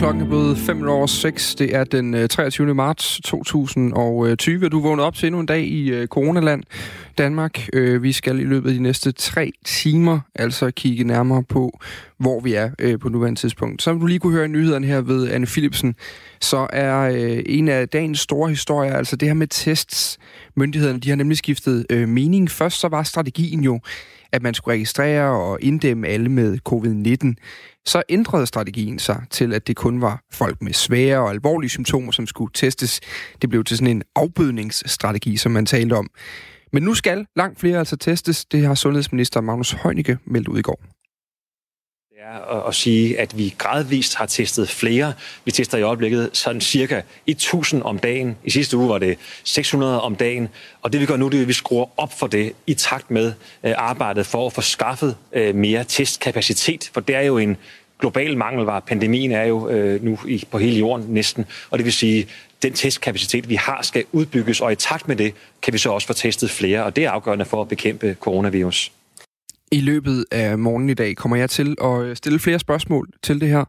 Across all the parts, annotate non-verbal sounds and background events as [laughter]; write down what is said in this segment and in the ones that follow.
Klokken er blevet 5 over 6. Det er den øh, 23. Marts 2020. Du vågner op til endnu en dag i øh, coronaland Danmark. Øh, vi skal i løbet af de næste tre timer altså kigge nærmere på, hvor vi er på nuværende tidspunkt. Som du lige kunne høre i nyhederne her ved Anne Philipsen, så er en af dagens store historier, altså det her med tests. Myndighederne de har nemlig skiftet mening. Først så var strategien jo, at man skulle registrere og inddæmme alle med covid-19 så ændrede strategien sig til, at det kun var folk med svære og alvorlige symptomer, som skulle testes. Det blev til sådan en afbødningsstrategi, som man talte om. Men nu skal langt flere altså testes. Det har sundhedsminister Magnus Heunicke meldt ud i går er at sige, at vi gradvist har testet flere. Vi tester i øjeblikket sådan cirka 1000 om dagen. I sidste uge var det 600 om dagen. Og det vi gør nu, det er, at vi skruer op for det i takt med øh, arbejdet for at få skaffet øh, mere testkapacitet. For det er jo en global mangelvare. Pandemien er jo øh, nu på hele jorden næsten. Og det vil sige, den testkapacitet, vi har, skal udbygges, og i takt med det kan vi så også få testet flere, og det er afgørende for at bekæmpe coronavirus. I løbet af morgenen i dag kommer jeg til at øh, stille flere spørgsmål til det her.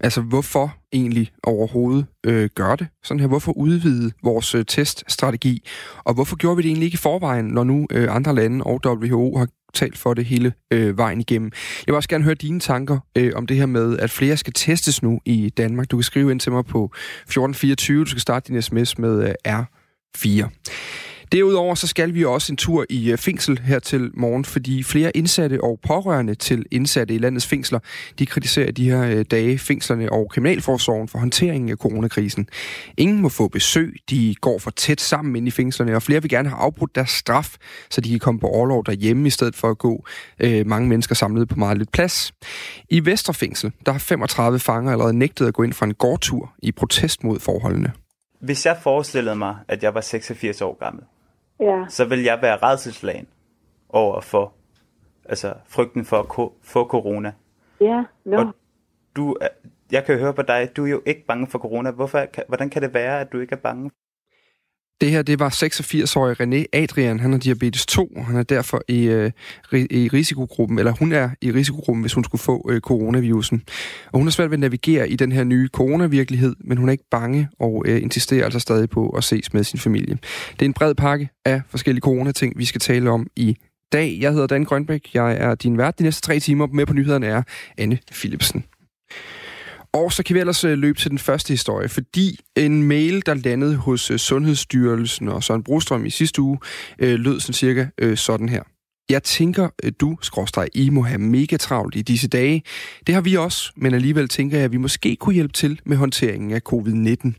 Altså, hvorfor egentlig overhovedet øh, gør det? Sådan her, hvorfor udvide vores øh, teststrategi? Og hvorfor gjorde vi det egentlig ikke i forvejen, når nu øh, andre lande og WHO har talt for det hele øh, vejen igennem. Jeg vil også gerne høre dine tanker øh, om det her med, at flere skal testes nu i Danmark. Du kan skrive ind til mig på 1424. Du skal starte din sms med øh, R4. Derudover så skal vi også en tur i øh, fængsel her til morgen, fordi flere indsatte og pårørende til indsatte i landets fængsler, de kritiserer de her øh, dage fængslerne og kriminalforsorgen for håndteringen af coronakrisen. Ingen må få besøg, de går for tæt sammen ind i fængslerne, og flere vil gerne have afbrudt deres straf, så de kan komme på overlov derhjemme, i stedet for at gå øh, mange mennesker samlet på meget lidt plads. I Vesterfængsel, der har 35 fanger allerede nægtet at gå ind for en gårdtur i protest mod forholdene. Hvis jeg forestillede mig, at jeg var 86 år gammel, ja. så vil jeg være redselslagen over for altså, frygten for at få corona. Ja, no. Og du, jeg kan høre på dig, du er jo ikke bange for corona. Hvorfor, hvordan kan det være, at du ikke er bange? Det her, det var 86-årige René Adrian. Han har diabetes 2, og han er derfor i, øh, i risikogruppen, eller hun er i risikogruppen, hvis hun skulle få øh, coronavirusen. Og hun har svært ved at navigere i den her nye coronavirkelighed, men hun er ikke bange og øh, insisterer altså stadig på at ses med sin familie. Det er en bred pakke af forskellige coronating, vi skal tale om i dag. Jeg hedder Dan Grønbæk. Jeg er din vært de næste tre timer. Med på nyhederne er Anne Philipsen. Og så kan vi ellers øh, løbe til den første historie, fordi en mail, der landede hos øh, Sundhedsstyrelsen og Søren Brostrøm i sidste uge, øh, lød sådan cirka sådan her. Jeg tænker, du, skråstrej, I må have mega travlt i disse dage. Det har vi også, men alligevel tænker jeg, at vi måske kunne hjælpe til med håndteringen af covid-19.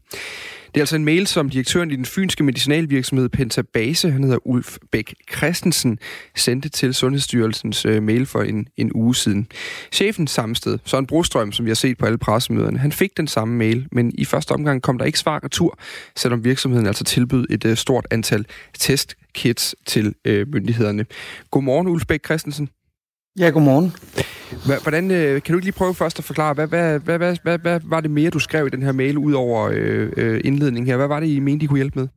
Det er altså en mail, som direktøren i den fynske medicinalvirksomhed Pentabase, han hedder Ulf Bæk Christensen, sendte til Sundhedsstyrelsens øh, mail for en, en uge siden. Chefen samme sted, Søren Brostrøm, som vi har set på alle pressemøderne, han fik den samme mail, men i første omgang kom der ikke svar retur, selvom virksomheden altså tilbød et øh, stort antal testkits til øh, myndighederne. Godmorgen, Ulf Bæk Christensen. Ja, godmorgen. Hvordan, øh, kan du ikke lige prøve først at forklare, hvad, hvad, hvad, hvad, hvad, hvad var det mere, du skrev i den her mail, ud over øh, øh, indledningen her? Hvad var det, I mente, I kunne hjælpe med?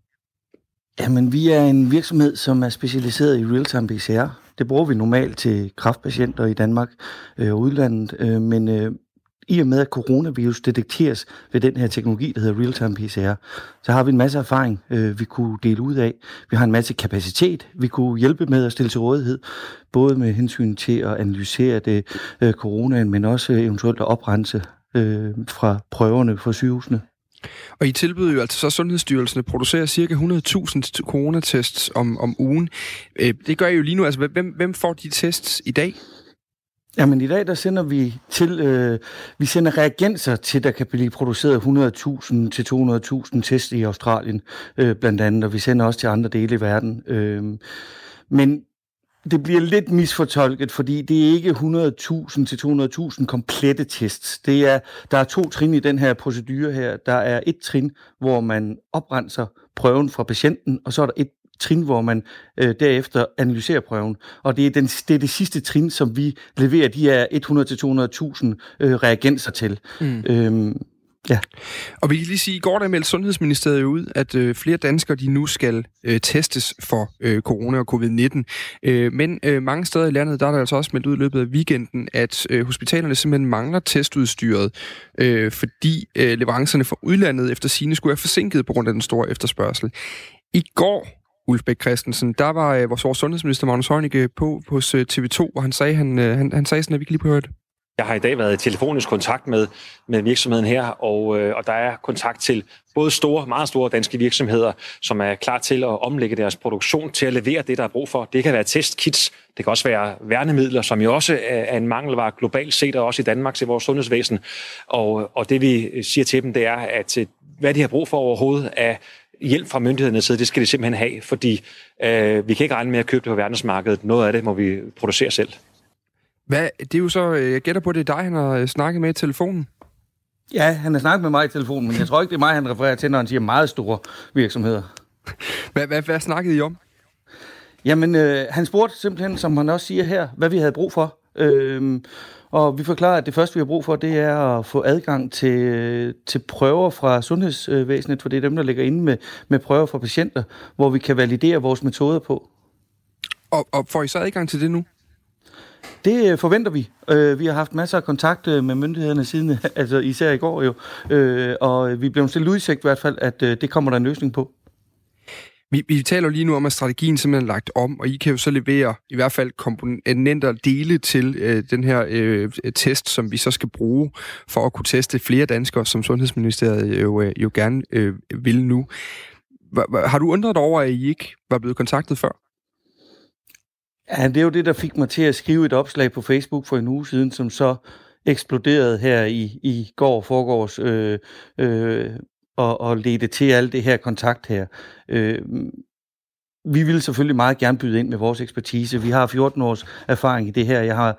Jamen, vi er en virksomhed, som er specialiseret i real-time PCR. Det bruger vi normalt til kraftpatienter i Danmark øh, og udlandet, øh, men øh, i og med, at coronavirus detekteres ved den her teknologi, der hedder real-time PCR, så har vi en masse erfaring, øh, vi kunne dele ud af. Vi har en masse kapacitet, vi kunne hjælpe med at stille til rådighed, både med hensyn til at analysere det øh, coronaen, men også eventuelt at oprense øh, fra prøverne fra sygehusene. Og I tilbyder jo altså så Sundhedsstyrelsen at producere cirka 100.000 coronatests om, om ugen. Øh, det gør I jo lige nu. Altså, hvem, hvem får de tests i dag? Jamen i dag der sender vi til øh, vi sender reagenser til der kan blive produceret 100.000 til 200.000 tests i Australien øh, blandt andet og vi sender også til andre dele i verden. Øh, men det bliver lidt misfortolket, fordi det er ikke 100.000 til 200.000 komplette tests. Det er, der er to trin i den her procedure her. Der er et trin, hvor man oprenser prøven fra patienten, og så er der et trin, hvor man øh, derefter analyserer prøven. Og det er, den, det er det sidste trin, som vi leverer de her 100-200.000 øh, reagenser til. Mm. Øhm, Ja. Og vi kan lige sige, i går der meldte Sundhedsministeriet ud, at øh, flere danskere de nu skal øh, testes for øh, corona og covid-19. Øh, men øh, mange steder i landet, der er der altså også meldt ud i løbet af weekenden, at øh, hospitalerne simpelthen mangler testudstyret, øh, fordi øh, leverancerne fra udlandet efter sine skulle være forsinket på grund af den store efterspørgsel. I går Ulf Bæk Christensen, der var øh, vores, sundhedsminister Magnus Heunicke på hos øh, TV2, og han sagde, han, øh, han, han sagde sådan, at vi kan lige prøve det. Jeg har i dag været i telefonisk kontakt med, med virksomheden her, og, øh, og der er kontakt til både store, meget store danske virksomheder, som er klar til at omlægge deres produktion til at levere det, der er brug for. Det kan være testkits, det kan også være værnemidler, som jo også er en mangelvare globalt set, og også i Danmark til vores sundhedsvæsen. Og, og det vi siger til dem, det er, at øh, hvad de har brug for overhovedet af hjælp fra myndighedernes side, det skal de simpelthen have, fordi øh, vi kan ikke regne med at købe det på verdensmarkedet. Noget af det må vi producere selv. Hvad, det er jo så, øh, jeg gætter på, det er dig, han har øh, snakket med i telefonen. Ja, han har snakket med mig i telefonen, men jeg tror ikke, det er mig, han refererer til, når han siger meget store virksomheder. [laughs] Hvad, hvad, hvad snakkede I om? Jamen, øh, han spurgte simpelthen, som han også siger her, hvad vi havde brug for. Øh, og vi forklarer, at det første, vi har brug for, det er at få adgang til, til prøver fra sundhedsvæsenet, for det er dem, der ligger inde med, med prøver fra patienter, hvor vi kan validere vores metoder på. Og, og får I så adgang til det nu? Det øh, forventer vi. Øh, vi har haft masser af kontakt øh, med myndighederne siden, [laughs] altså især i går jo, og vi blev stillet udsigt i hvert fald, at det kommer der en løsning på. Vi, vi taler lige nu om, at strategien simpelthen er lagt om, og I kan jo så levere i hvert fald komponenter øh, dele til øh, den her øh, øh, test, som vi så skal bruge for at kunne teste flere danskere, som Sundhedsministeriet øh, jo, øh, jo gerne øh, vil nu. Har du undret over, at I ikke var blevet kontaktet før? Ja, det er jo det, der fik mig til at skrive et opslag på Facebook for en uge siden, som så eksploderede her i, i går forgårs øh, øh, og, og lede til alt det her kontakt her. Øh, vi vil selvfølgelig meget gerne byde ind med vores ekspertise. Vi har 14 års erfaring i det her. Jeg har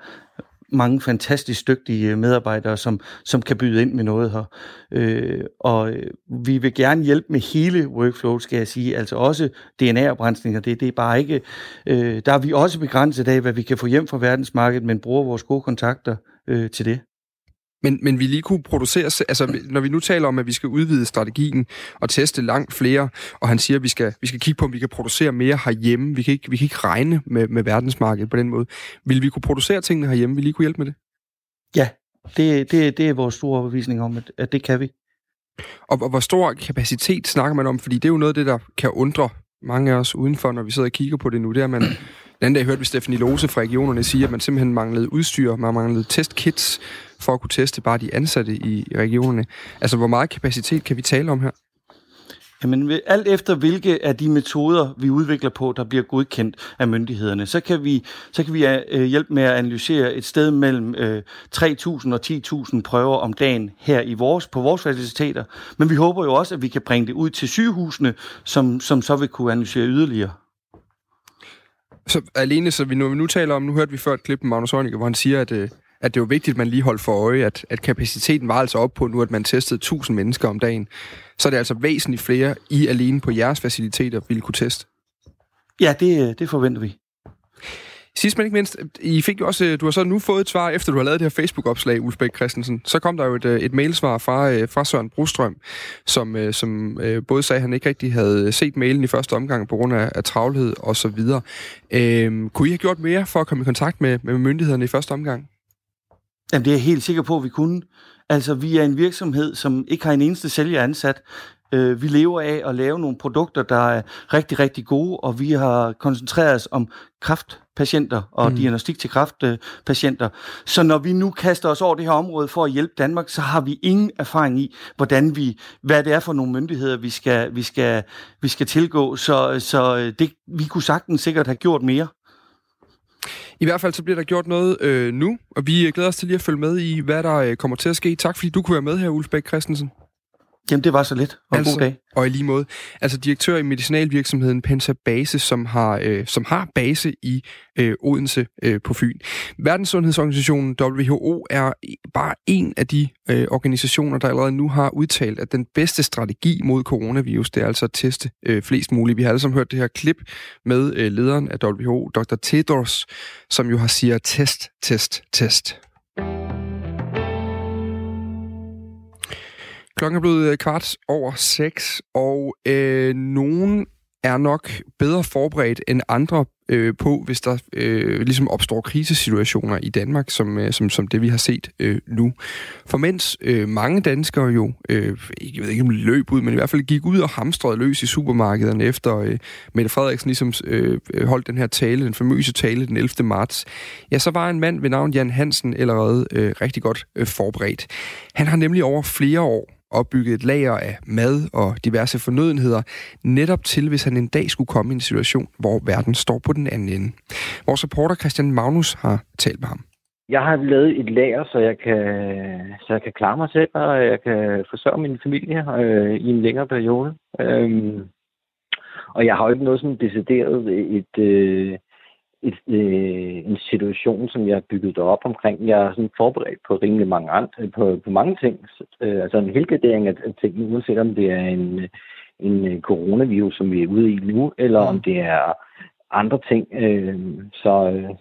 mange fantastisk dygtige medarbejdere, som, som kan byde ind med noget her. Øh, og øh, vi vil gerne hjælpe med hele workflow, skal jeg sige, altså også DNA-oprensninger. Det, det er bare ikke... Øh, der er vi også begrænset af, hvad vi kan få hjem fra verdensmarkedet, men bruger vores gode kontakter øh, til det. Men, men vi lige kunne producere, altså når vi nu taler om, at vi skal udvide strategien og teste langt flere, og han siger, at vi skal, vi skal kigge på, om vi kan producere mere herhjemme. Vi kan ikke, vi kan ikke regne med, med verdensmarkedet på den måde. Vil vi kunne producere tingene herhjemme? Vil I kunne hjælpe med det? Ja, det, det, det er vores store overbevisning om, at, at det kan vi. Og, og hvor stor kapacitet snakker man om? Fordi det er jo noget af det, der kan undre mange af os udenfor, når vi sidder og kigger på det nu. Det er, man, den anden dag hørte vi Stefanie Lose fra regionerne sige, at man simpelthen manglede udstyr, man manglede testkits for at kunne teste bare de ansatte i, regionerne. Altså, hvor meget kapacitet kan vi tale om her? Jamen, alt efter hvilke af de metoder, vi udvikler på, der bliver godkendt af myndighederne, så kan vi, så kan vi øh, hjælpe med at analysere et sted mellem øh, 3.000 og 10.000 prøver om dagen her i vores, på vores faciliteter. Men vi håber jo også, at vi kan bringe det ud til sygehusene, som, som så vil kunne analysere yderligere. Så alene, så vi nu, nu taler om, nu hørte vi før et klip med Magnus Heunicke, hvor han siger, at, øh, at det var vigtigt, at man lige holdt for øje, at, at kapaciteten var altså op på nu, at man testede 1000 mennesker om dagen. Så er det altså væsentligt flere, I alene på jeres faciliteter ville kunne teste. Ja, det, øh, det forventer vi. Sidst men ikke mindst, I fik jo også, øh, du har så nu fået et svar, efter du har lavet det her Facebook-opslag, Ulf Bæk Christensen. Så kom der jo et, øh, et mailsvar fra, øh, fra Søren Brostrøm, som, som både sagde, at han ikke rigtig havde set mailen i første omgang på grund af, af travlhed og så videre. Øhm, kunne I have gjort mere for at komme i kontakt med, med myndighederne i første omgang? Jamen, det er jeg helt sikker på, at vi kunne. Altså, vi er en virksomhed, som ikke har en eneste sælger ansat. Øh, vi lever af at lave nogle produkter, der er rigtig, rigtig gode, og vi har koncentreret os om kraftpatienter og mm. diagnostik til kraftpatienter. Så når vi nu kaster os over det her område for at hjælpe Danmark, så har vi ingen erfaring i, hvordan vi, hvad det er for nogle myndigheder, vi skal, vi skal, vi skal tilgå. Så, så det, vi kunne sagtens sikkert have gjort mere. I hvert fald så bliver der gjort noget øh, nu, og vi glæder os til lige at følge med i, hvad der øh, kommer til at ske. Tak fordi du kunne være med her, Ulf Bæk Christensen. Jamen, det var så lidt. Og altså, god dag. Og i lige måde. Altså, direktør i medicinalvirksomheden Pensa Base, som har, øh, som har base i øh, Odense øh, på Fyn. Verdenssundhedsorganisationen WHO er bare en af de øh, organisationer, der allerede nu har udtalt, at den bedste strategi mod coronavirus, det er altså at teste øh, flest muligt. Vi har alle sammen hørt det her klip med øh, lederen af WHO, Dr. Tedros, som jo har siger test, test, test. Klokken er blevet øh, kvart over seks, og øh, nogen er nok bedre forberedt end andre øh, på, hvis der øh, ligesom opstår krisesituationer i Danmark, som, øh, som, som det vi har set øh, nu. For mens øh, mange danskere jo, øh, jeg ved ikke om løb ud, men i hvert fald gik ud og hamstrede løs i supermarkederne efter øh, Mette Frederiksen ligesom øh, holdt den her tale, den famøse tale den 11. marts, ja, så var en mand ved navn Jan Hansen allerede øh, rigtig godt øh, forberedt. Han har nemlig over flere år opbygget et lager af mad og diverse fornødenheder, netop til, hvis han en dag skulle komme i en situation, hvor verden står på den anden ende. Vores reporter Christian Magnus har talt med ham. Jeg har lavet et lager, så jeg kan, så jeg kan klare mig selv, og jeg kan forsørge min familie øh, i en længere periode. Øhm, og jeg har jo ikke noget sådan decideret et, øh, et, øh, en situation, som jeg har bygget op omkring. Jeg er sådan forberedt på rimelig mange andre, på, på mange ting. Øh, altså en helgardering af, af ting, uanset om det er en, en coronavirus, som vi er ude i nu, eller om det er andre ting. Øh, så,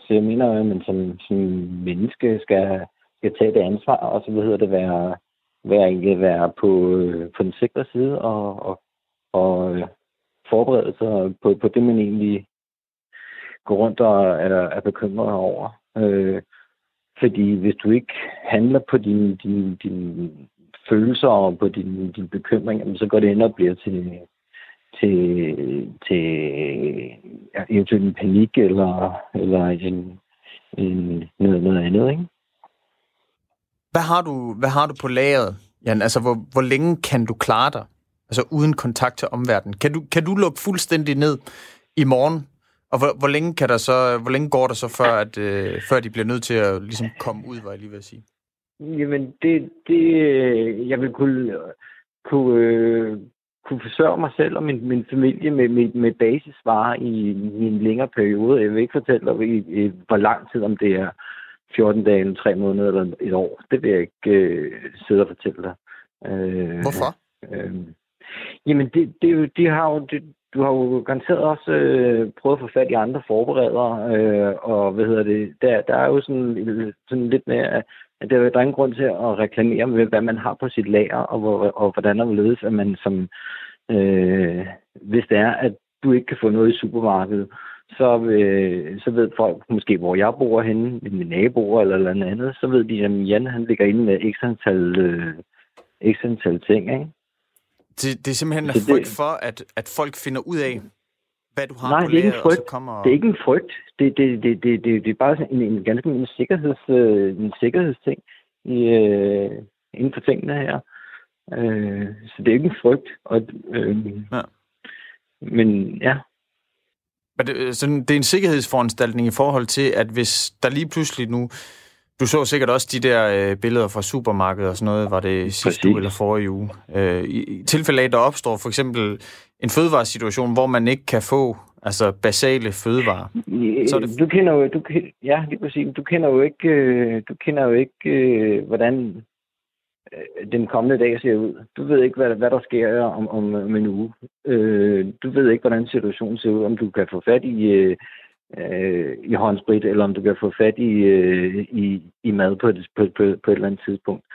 så jeg mener, at man som, som menneske skal, skal tage det ansvar, og så hedder det være, være, være på, på den sikre side, og, og, og forberede sig på, på det, man egentlig gå rundt og er, er bekymret over. Øh, fordi hvis du ikke handler på dine din, din følelser og på din, din bekymring, så går det ind og bliver til, til, til ja, eventuelt en panik eller, eller en, en, noget, noget andet. Ikke? Hvad har du, hvad har du på lageret, Jan? Altså, hvor, hvor længe kan du klare dig? Altså uden kontakt til omverdenen. Kan du, kan du lukke fuldstændig ned i morgen, og hvor, hvor, længe kan der så, hvor længe går der så, før, at, øh, før de bliver nødt til at ligesom komme ud, var jeg lige vil sige? Jamen, det, det jeg vil kunne, kunne, øh, kunne forsørge mig selv og min, min familie med, med, med basisvarer i, i en længere periode. Jeg vil ikke fortælle dig, i, i, hvor lang tid, om det er 14 dage, eller 3 måneder eller et år. Det vil jeg ikke øh, sidde og fortælle dig. Øh, Hvorfor? Øh, jamen, det, det, de har jo, det, du har jo garanteret også øh, prøvet at få fat i andre forberedere, øh, og hvad hedder det, der, der er jo sådan, sådan lidt mere, at der, der er ingen grund til at reklamere med, hvad man har på sit lager, og, hvor, og hvordan der ledes, at man som, øh, hvis det er, at du ikke kan få noget i supermarkedet, så, øh, så ved folk måske, hvor jeg bor henne, med mine naboer eller eller andet, så ved de, at Jan han ligger inde med ekstra antal, øh, ekstra antal ting, ikke? Det, det er simpelthen en frygt det, for, at, at folk finder ud af, hvad du har nej, på det er ikke en frygt. og så kommer... Det er ikke en frygt. Det, det, det, det, det, det er bare en, en ganske en, sikkerheds, øh, en sikkerhedsting i, øh, inden for tingene her. Øh, så det er ikke en frygt. Og, øh, ja. Men ja. Men det, så det er en sikkerhedsforanstaltning i forhold til, at hvis der lige pludselig nu du så sikkert også de der øh, billeder fra supermarkedet og sådan noget, var det sidste uge eller forrige uge. Øh, I, i tilfælde af, at der opstår for eksempel en fødevaresituation, hvor man ikke kan få altså basale fødevarer. Så det... Du kender jo, du, ja, lige præcis. Du kender jo ikke, øh, du kender jo ikke øh, hvordan øh, den kommende dag ser ud. Du ved ikke, hvad, hvad der sker om, om, om en uge. Du ved ikke, hvordan situationen ser ud, om du kan få fat i øh, i håndsprit, eller om du kan få fat i, øh, i, i mad på et, på, på, på et eller andet tidspunkt.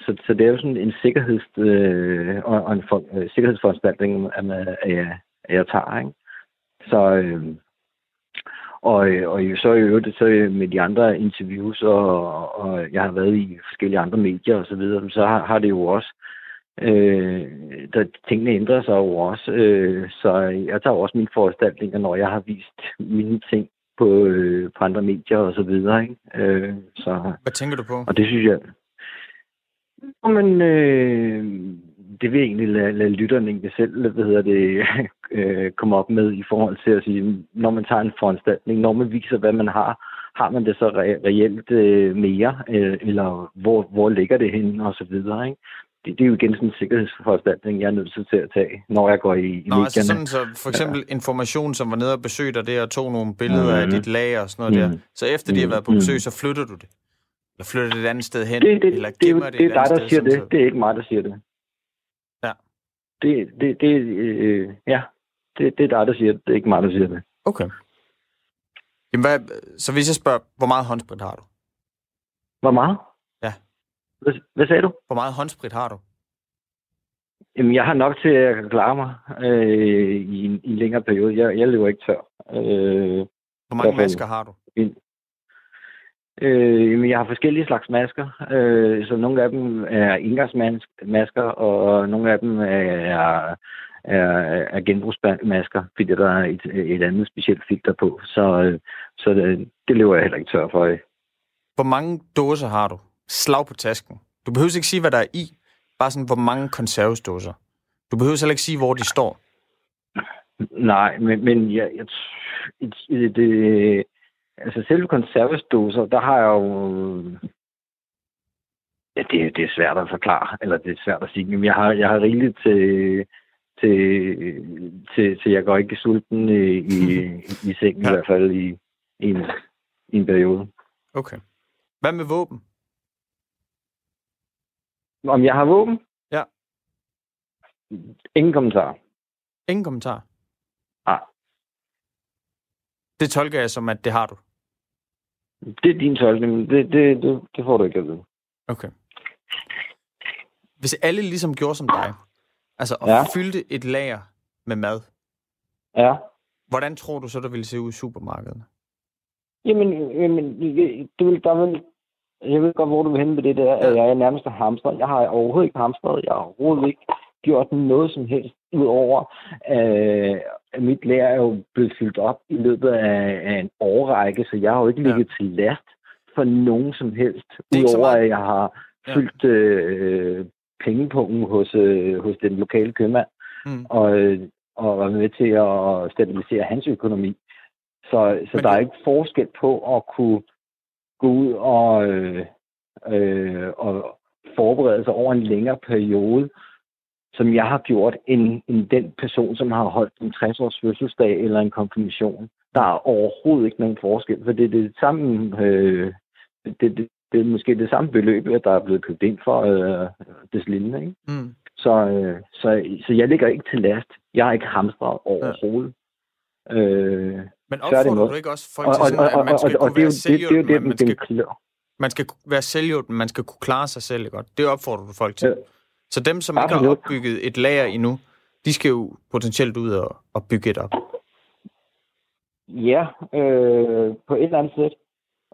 Så, så det er jo sådan en sikkerheds, øh, og, og en for, øh, sikkerhedsforanstaltning, at, at, jeg, at jeg tager. Ikke? Så, øh, og, og så i øvrigt så med de andre interviews, og, og jeg har været i forskellige andre medier osv., så, videre, så har, har det jo også Øh, der, tingene ændrer sig jo også, øh, så jeg tager også mine foranstaltninger, når jeg har vist mine ting på, øh, på andre medier og så videre. Ikke? Øh, så, Hvad tænker du på? Og det synes jeg... Men, øh, det vil jeg egentlig lade, lade lytterne egentlig selv hvad hedder det, [laughs] øh, komme op med i forhold til at sige, når man tager en foranstaltning, når man viser, hvad man har, har man det så re- reelt øh, mere, øh, eller hvor, hvor ligger det henne, og så videre. Ikke? Det, det er jo igen sådan en sikkerhedsforanstaltning, jeg er nødt til at tage, når jeg går i, i Nå, altså medierne. Altså sådan, så for eksempel ja. information, som var nede og besøgte dig der, og tog nogle billeder mm. af dit lager og sådan noget mm. der. Så efter de har været på mm. besøg, så flytter du det? Eller flytter det et andet sted hen? Det, det, eller det, det, det, det er dig, der siger det. Det er ikke mig, der siger det. Ja. Det, det, det, øh, ja. Det, det er dig, der siger det. Det er ikke mig, der siger det. Okay. Jamen, hvad, så hvis jeg spørger, hvor meget håndsprit har du? Hvor meget? Hvad, hvad sagde du? Hvor meget håndsprit har du? Jamen, jeg har nok til at klare mig øh, i, en, i en længere periode. Jeg, jeg lever ikke tør. Øh, Hvor mange masker har du? Øh, jamen, jeg har forskellige slags masker. Øh, så nogle af dem er indgangsmasker, og nogle af dem er, er, er genbrugsmasker, fordi der er et, et andet specielt filter på. Så, så det, det lever jeg heller ikke tør for. Hvor mange dåser har du? Slag på tasken. Du behøver ikke sige, hvad der er i. Bare sådan, hvor mange konservesdåser. Du behøver heller ikke sige, hvor de står. Nej, men, men jeg, jeg, det, det, altså selve konservesdåser, der har jeg jo... Ja, det, det er svært at forklare, eller det er svært at sige, men jeg har, jeg har rigeligt til, til, til, til jeg går ikke sulten i, i, [laughs] i sengen ja. i hvert fald i, i, en, i en periode. Okay. Hvad med våben? Om jeg har våben? Ja. Ingen kommentar. Ingen kommentar? Nej. Det tolker jeg som, at det har du. Det er din tolkning, det, det, det, det får du ikke at vide. Okay. Hvis alle ligesom gjorde som dig, altså og Ja. fyldte et lager med mad, Ja. hvordan tror du så, der ville se ud i supermarkederne? Jamen, jamen det vil, der vil, jeg ved godt, hvor du vil hen med det der. Ja. Ja. Jeg er nærmest hamster. Jeg har overhovedet ikke hamstret. Jeg har overhovedet ikke gjort noget som helst, udover øh, at mit lærer er jo blevet fyldt op i løbet af, af en årrække, så jeg har jo ikke Ja. ligget til last for nogen som helst, er udover at jeg har Ja. fyldt øh, pengepungen hos, øh, hos den lokale købmand, Mm. og, øh, og var med til at stabilisere hans økonomi. Så, så Men der er ikke forskel på at kunne gå ud og, øh, øh, og forberede sig over en længere periode, som jeg har gjort, end, end den person, som har holdt en 60-års fødselsdag eller en konfirmation. Der er overhovedet ikke nogen forskel, for det er det samme, øh, det, det, det er måske det samme beløb, der er blevet købt ind for øh, det lignende. Ikke? Mm. Så, øh, så, så jeg ligger ikke til last. Jeg har ikke hamstret overhovedet. Ja. Øh, Men er det opfordrer du ikke også folk og, til og, sådan, og, at man skal og, og kunne det være jo det, det, selvhjulpen, det, man man skal være selvhjulpen, man skal kunne klare sig selv godt. Det opfordrer du folk til. Ja. Så dem, som ikke har Absolut. opbygget et lager endnu, de skal jo potentielt ud og, og bygge et op. Ja, øh, på et eller andet sæt.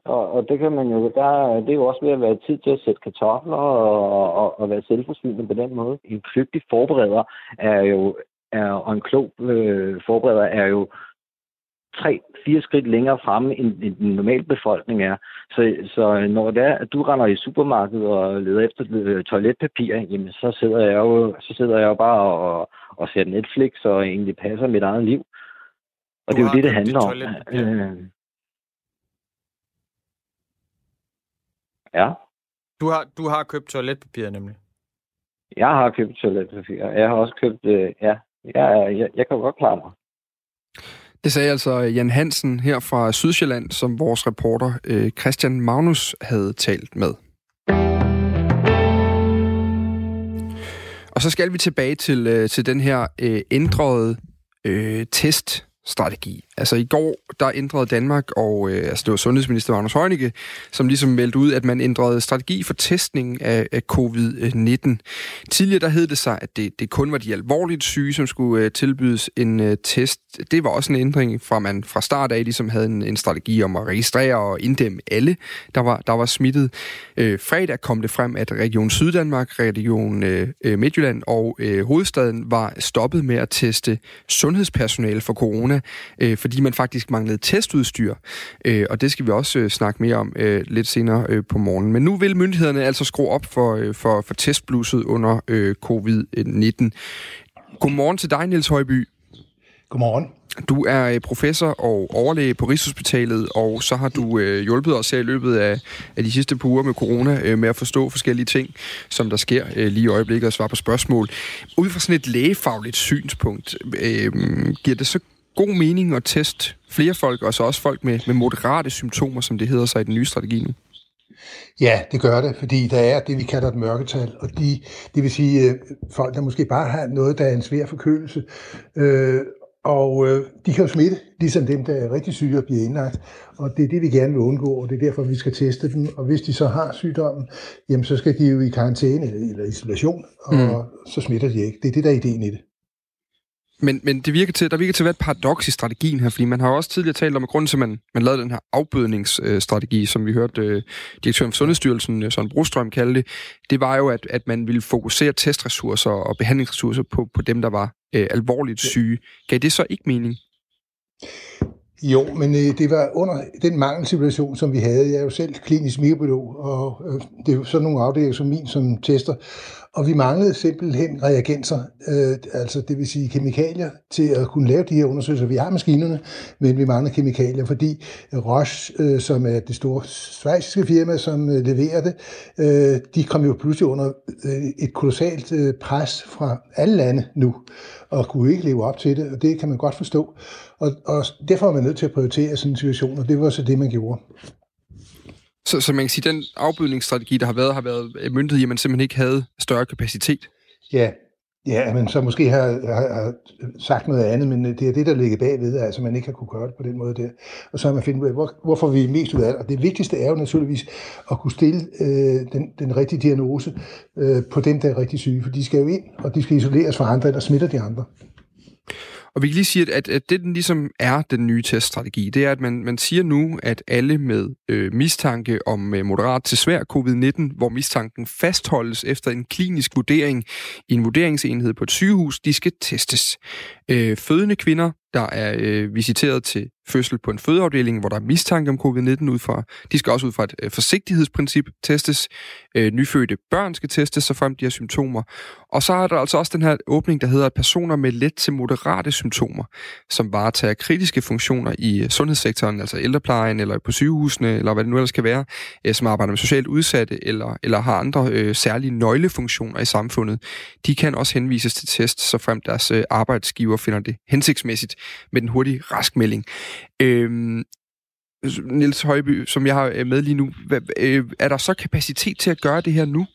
Og, og det kan man jo, der, det er jo også ved at være tid til at sætte kartofler og, og, og være selvforsynende på den måde. En kløgtig forbereder er jo, er, og en klog øh, forbereder er jo tre, fire skridt længere fremme, end, end den normale befolkning er. Så, så når det er, at du render i supermarkedet og leder efter øh, toiletpapir, jamen så sidder jeg jo, så sidder jeg jo bare og, og ser Netflix og egentlig passer mit eget liv. Og Du det er jo det, det handler om. Øh, ja, Du har, du har købt toiletpapir nemlig. jeg har købt toiletpapir. Jeg har også købt, øh, ja, jeg, jeg, jeg kan godt klare mig. Det sagde altså Jan Hansen her fra Sydsjælland, som vores reporter øh, Christian Magnus havde talt med. Og så skal vi tilbage til, øh, til den her øh, ændrede øh, strategi. Altså i går, der ændrede Danmark, og øh, altså det var sundhedsminister Magnus Heunicke, som ligesom meldte ud, at man ændrede strategi for testning af, af covid-19. Tidligere der hed det sig, at det, det kun var de alvorligt syge, som skulle øh, tilbydes en øh, test. Det var også en ændring fra man fra start af ligesom havde en, en strategi om at registrere og inddæmme alle, der var, der var smittet. Øh, fredag kom det frem, at Region Syddanmark, Region øh, Midtjylland og øh, hovedstaden var stoppet med at teste sundhedspersonale for corona, øh, fordi man faktisk manglede testudstyr. Øh, og det skal vi også øh, snakke mere om øh, lidt senere øh, på morgenen. Men nu vil myndighederne altså skrue op for, øh, for, for testblusset under øh, covid-19. Godmorgen til dig, Niels Højby. Godmorgen. Du er øh, professor og overlæge på Rigshospitalet, og så har du øh, hjulpet os her i løbet af, af de sidste par uger med corona øh, med at forstå forskellige ting, som der sker øh, lige i øjeblikket og svare på spørgsmål. Ud fra sådan et lægefagligt synspunkt, øh, giver det så god mening at teste flere folk, og så også folk med, med moderate symptomer, som det hedder sig i den nye strategi nu? Ja, det gør det, fordi der er det, vi kalder et mørketal, og de, det vil sige øh, folk, der måske bare har noget, der er en svær forkølelse, øh, og øh, de kan jo smitte, ligesom dem, der er rigtig syge og bliver indlagt. Og det er det, vi gerne vil undgå, og det er derfor, vi skal teste dem. Og hvis de så har sygdommen, jamen så skal de jo i karantæne eller isolation, og mm. så smitter de ikke. Det er det, der er ideen i det. Men, men det virker til, der virker til at være et paradoks i strategien her, fordi man har også tidligere talt om, at grunden til, at man, man lavede den her afbødningsstrategi, som vi hørte øh, direktøren for Sundhedsstyrelsen, øh, Søren Brostrøm, kalde det, det var jo, at, at man ville fokusere testressourcer og behandlingsressourcer på, på dem, der var øh, alvorligt syge. Gav det så ikke mening? Jo, men øh, det var under den mangelsituation, som vi havde. Jeg er jo selv klinisk mikrobiolog, og øh, det er jo sådan nogle afdelinger som min, som tester. Og vi manglede simpelthen reagenser, øh, altså det vil sige kemikalier, til at kunne lave de her undersøgelser. Vi har maskinerne, men vi mangler kemikalier, fordi Roche, øh, som er det store svejsiske firma, som øh, leverer det, øh, de kom jo pludselig under øh, et kolossalt øh, pres fra alle lande nu, og kunne ikke leve op til det, og det kan man godt forstå. Og, og derfor er man nødt til at prioritere sådan en situation, og det var så det, man gjorde. Så, så man kan sige, at den afbydningsstrategi, der har været, har været øh, myndet i, at man simpelthen ikke havde større kapacitet? Ja, Ja, men så måske har, har, har sagt noget andet, men øh, det er det, der ligger bagved, altså man ikke har kunne gøre det på den måde der. Og så har man fundet ud af, hvor, hvorfor vi er mest ud af det. Og det vigtigste er jo naturligvis at kunne stille øh, den, den rigtige diagnose øh, på dem, der er rigtig syge, for de skal jo ind, og de skal isoleres fra andre, der smitter de andre. Og vi kan lige sige, at, at det, den ligesom er den nye teststrategi, det er, at man, man siger nu, at alle med øh, mistanke om øh, moderat til svær covid-19, hvor mistanken fastholdes efter en klinisk vurdering i en vurderingsenhed på et sygehus, de skal testes. Øh, fødende kvinder, der er øh, visiteret til fødsel på en fødeafdeling, hvor der er mistanke om covid-19 ud fra. De skal også ud fra et øh, forsigtighedsprincip testes. Øh, nyfødte børn skal testes, så frem de har symptomer. Og så er der altså også den her åbning, der hedder, at personer med let til moderate symptomer, som varetager kritiske funktioner i øh, sundhedssektoren, altså ældreplejen eller på sygehusene, eller hvad det nu ellers kan være, øh, som arbejder med socialt udsatte eller, eller har andre øh, særlige nøglefunktioner i samfundet, de kan også henvises til test, så frem deres øh, arbejdsgiver finder det hensigtsmæssigt med den hurtige raskmelding. Øhm, Nils Højby, som jeg har øh, med lige nu, øh, er der så kapacitet til at gøre det her nu?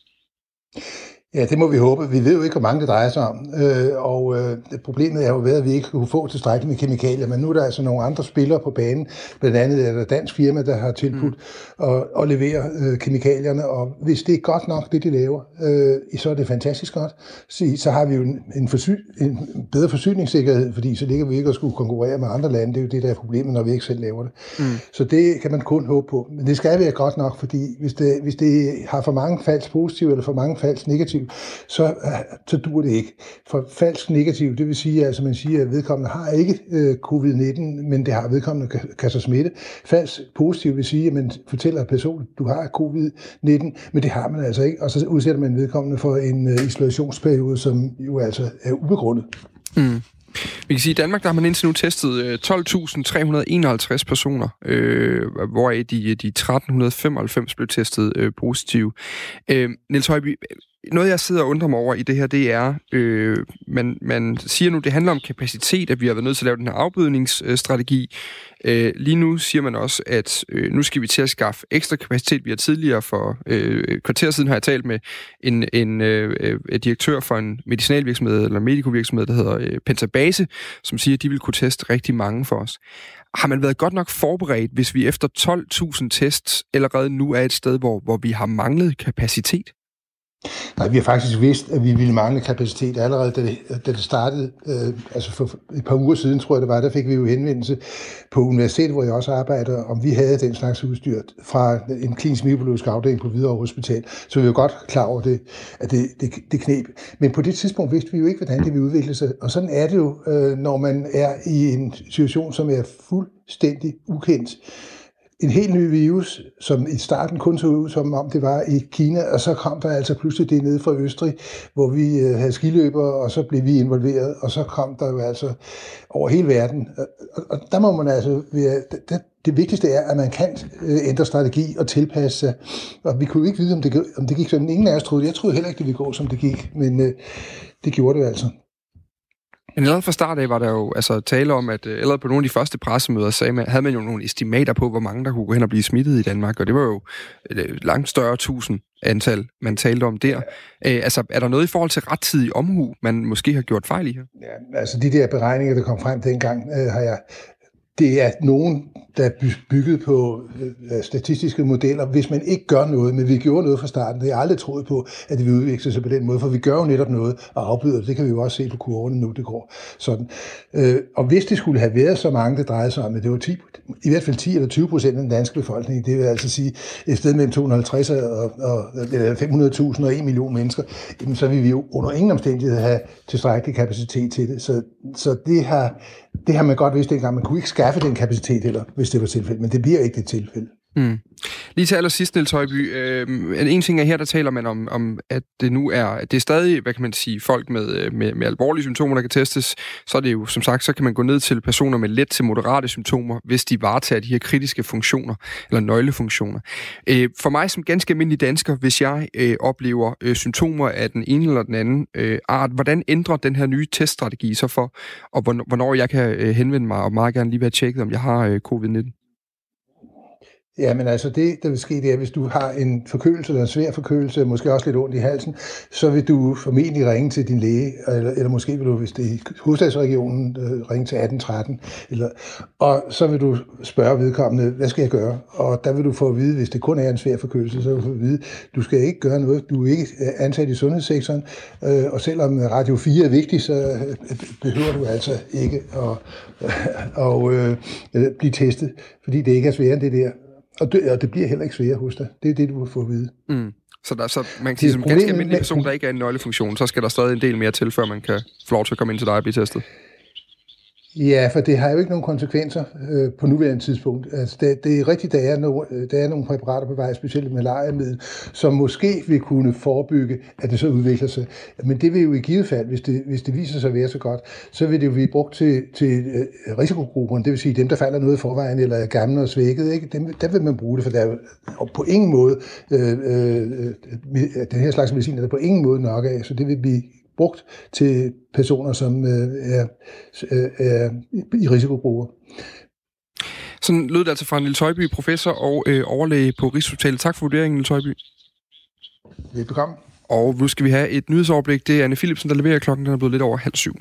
Ja, det må vi håbe. Vi ved jo ikke, hvor mange det drejer sig om. Øh, og øh, problemet er jo ved, at vi ikke kunne få tilstrækkeligt med kemikalier, men nu er der altså nogle andre spillere på banen. Blandt andet er der dansk firma, der har tilbudt mm. at, at levere øh, kemikalierne, og hvis det er godt nok, det de laver, øh, så er det fantastisk godt. Så, så har vi jo en, en, forsy- en bedre forsyningssikkerhed, fordi så ligger vi ikke og skulle konkurrere med andre lande. Det er jo det, der er problemet, når vi ikke selv laver det. Mm. Så det kan man kun håbe på. Men det skal være godt nok, fordi hvis det, hvis det har for mange falsk positive eller for mange falsk negative, så, øh, så dur det ikke. For falsk negativ, det vil sige, altså man siger, at vedkommende har ikke øh, covid-19, men det har vedkommende kan, kan så smitte. Falsk positiv vil sige, at man fortæller personen, du har covid-19, men det har man altså ikke, og så udsætter man vedkommende for en øh, isolationsperiode, som jo altså er ubegrundet. Mm. Vi kan sige, at i Danmark der har man indtil nu testet øh, 12.351 personer, øh, hvoraf de, de 1.395 blev testet øh, positive. Øh, Niels Højby, noget, jeg sidder og undrer mig over i det her, det er, øh, man, man siger nu, det handler om kapacitet, at vi har været nødt til at lave den her afbødningsstrategi. Øh, lige nu siger man også, at øh, nu skal vi til at skaffe ekstra kapacitet. Vi har tidligere for øh, kvarter siden har jeg talt med en, en øh, øh direktør for en medicinalvirksomhed eller medikovirksomhed, der hedder øh, Pentabase, som siger, at de vil kunne teste rigtig mange for os. Har man været godt nok forberedt, hvis vi efter 12.000 tests allerede nu er et sted, hvor, hvor vi har manglet kapacitet? Nej, vi har faktisk vidst, at vi ville mangle kapacitet allerede, da det, da det startede. Øh, altså for et par uger siden, tror jeg det var, der fik vi jo henvendelse på universitetet, hvor jeg også arbejder, om vi havde den slags udstyr fra en klinisk mikrobiologisk afdeling på Hvidovre Hospital. Så vi var godt klar over det, at det, det, det knep. Men på det tidspunkt vidste vi jo ikke, hvordan det ville udvikle sig. Og sådan er det jo, øh, når man er i en situation, som er fuldstændig ukendt en helt ny virus, som i starten kun så ud som om det var i Kina, og så kom der altså pludselig det nede fra Østrig, hvor vi øh, havde skiløber, og så blev vi involveret, og så kom der jo altså over hele verden. Og der må man altså, det, det vigtigste er, at man kan øh, ændre strategi og tilpasse sig. Og vi kunne jo ikke vide, om det, om det gik sådan. Ingen af os troede, jeg troede heller ikke, det ville gå, som det gik, men øh, det gjorde det altså allerede fra start af var der jo altså, tale om, at øh, allerede på nogle af de første pressemøder sagde man, havde man jo nogle estimater på, hvor mange der kunne gå hen og blive smittet i Danmark, og det var jo et øh, langt større tusind antal, man talte om der. Ja. Øh, altså, er der noget i forhold til rettidig omhu, man måske har gjort fejl i her? Ja, altså de der beregninger, der kom frem dengang, øh, har jeg det er nogen, der er bygget på øh, statistiske modeller, hvis man ikke gør noget, men vi gjorde noget fra starten. Det har jeg aldrig troet på, at det vil udvikle sig på den måde, for vi gør jo netop noget og afbyder det. Det kan vi jo også se på kurverne nu, det går sådan. Øh, og hvis det skulle have været så mange, det drejede sig om, at det var 10, i hvert fald 10 eller 20 procent af den danske befolkning, det vil altså sige et sted mellem 250 og, og 500.000 og 1 million mennesker, så vil vi jo under ingen omstændighed have tilstrækkelig kapacitet til det. Så, så det har det har man godt vidst dengang. Man kunne ikke skaffe den kapacitet heller, hvis det var tilfældet. Men det bliver ikke det tilfælde. Mm. Lige til allersidst, Niels Højby. Øh, en ting er her, der taler man om, om, at det nu er, det er stadig, hvad kan man sige, folk med, øh, med, med alvorlige symptomer, der kan testes. Så er det jo, som sagt, så kan man gå ned til personer med let til moderate symptomer, hvis de varetager de her kritiske funktioner, eller nøglefunktioner. Øh, for mig som ganske almindelig dansker, hvis jeg øh, oplever øh, symptomer af den ene eller den anden øh, art, hvordan ændrer den her nye teststrategi så for, og hvornår jeg kan øh, henvende mig, og meget gerne lige være tjekket, om jeg har øh, covid-19? Ja, men altså det, der vil ske, det er, hvis du har en forkølelse eller en svær forkølelse, måske også lidt ondt i halsen, så vil du formentlig ringe til din læge, eller, eller måske vil du, hvis det er i hovedstadsregionen, øh, ringe til 1813, eller, og så vil du spørge vedkommende, hvad skal jeg gøre? Og der vil du få at vide, hvis det kun er en svær forkølelse, så vil du få at vide, du skal ikke gøre noget, du er ikke øh, ansat i sundhedssektoren, øh, og selvom Radio 4 er vigtig, så behøver du altså ikke at, at, at, at blive testet, fordi det ikke er sværere end det der. Og det, og det bliver heller ikke sværere hos dig. Det er det, du vil få at vide. Mm. Så, der, så man kan sige, som ganske almindelig person, der ikke er en nøglefunktion, så skal der stadig en del mere til, før man kan få lov til at komme ind til dig og blive testet. Ja, for det har jo ikke nogen konsekvenser øh, på nuværende tidspunkt. Altså, det, det er rigtigt, der er, no, der er nogle præparater på vej, specielt malariamiddel, som måske vil kunne forebygge, at det så udvikler sig. Men det vil jo i givet fald, hvis det, hvis det viser sig at være så godt, så vil det jo blive brugt til, til øh, risikogrupperne, det vil sige dem, der falder noget i forvejen, eller er gamle og svækket. Ikke? Dem, der vil man bruge det, for der er jo på ingen måde, øh, øh, øh den her slags medicin er der på ingen måde nok af, så det vil blive brugt til personer, som øh, er, øh, er i risikogrupper. Sådan lød det altså fra Niels Højby, professor og øh, overlæge på Rigshospitalet. Tak for vurderingen, Niels Højby. Velbekomme. Og nu skal vi have et nyhedsoverblik. Det er Anne Philipsen, der leverer klokken. Den er blevet lidt over halv syv.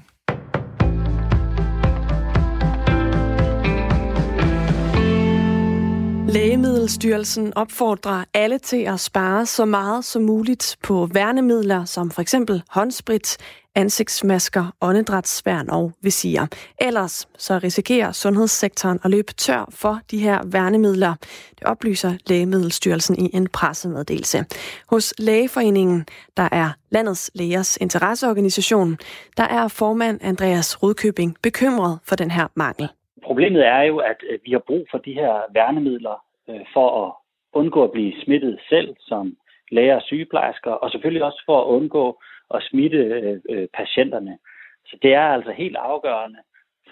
Lægemiddelstyrelsen opfordrer alle til at spare så meget som muligt på værnemidler, som for eksempel håndsprit, ansigtsmasker, åndedrætsværn og visir. Ellers så risikerer sundhedssektoren at løbe tør for de her værnemidler. Det oplyser Lægemiddelstyrelsen i en pressemeddelelse. Hos Lægeforeningen, der er landets lægers interesseorganisation, der er formand Andreas Rudkøbing bekymret for den her mangel. Problemet er jo, at øh, vi har brug for de her værnemidler øh, for at undgå at blive smittet selv som læger og sygeplejersker, og selvfølgelig også for at undgå at smitte øh, øh patienterne. Så det er altså helt afgørende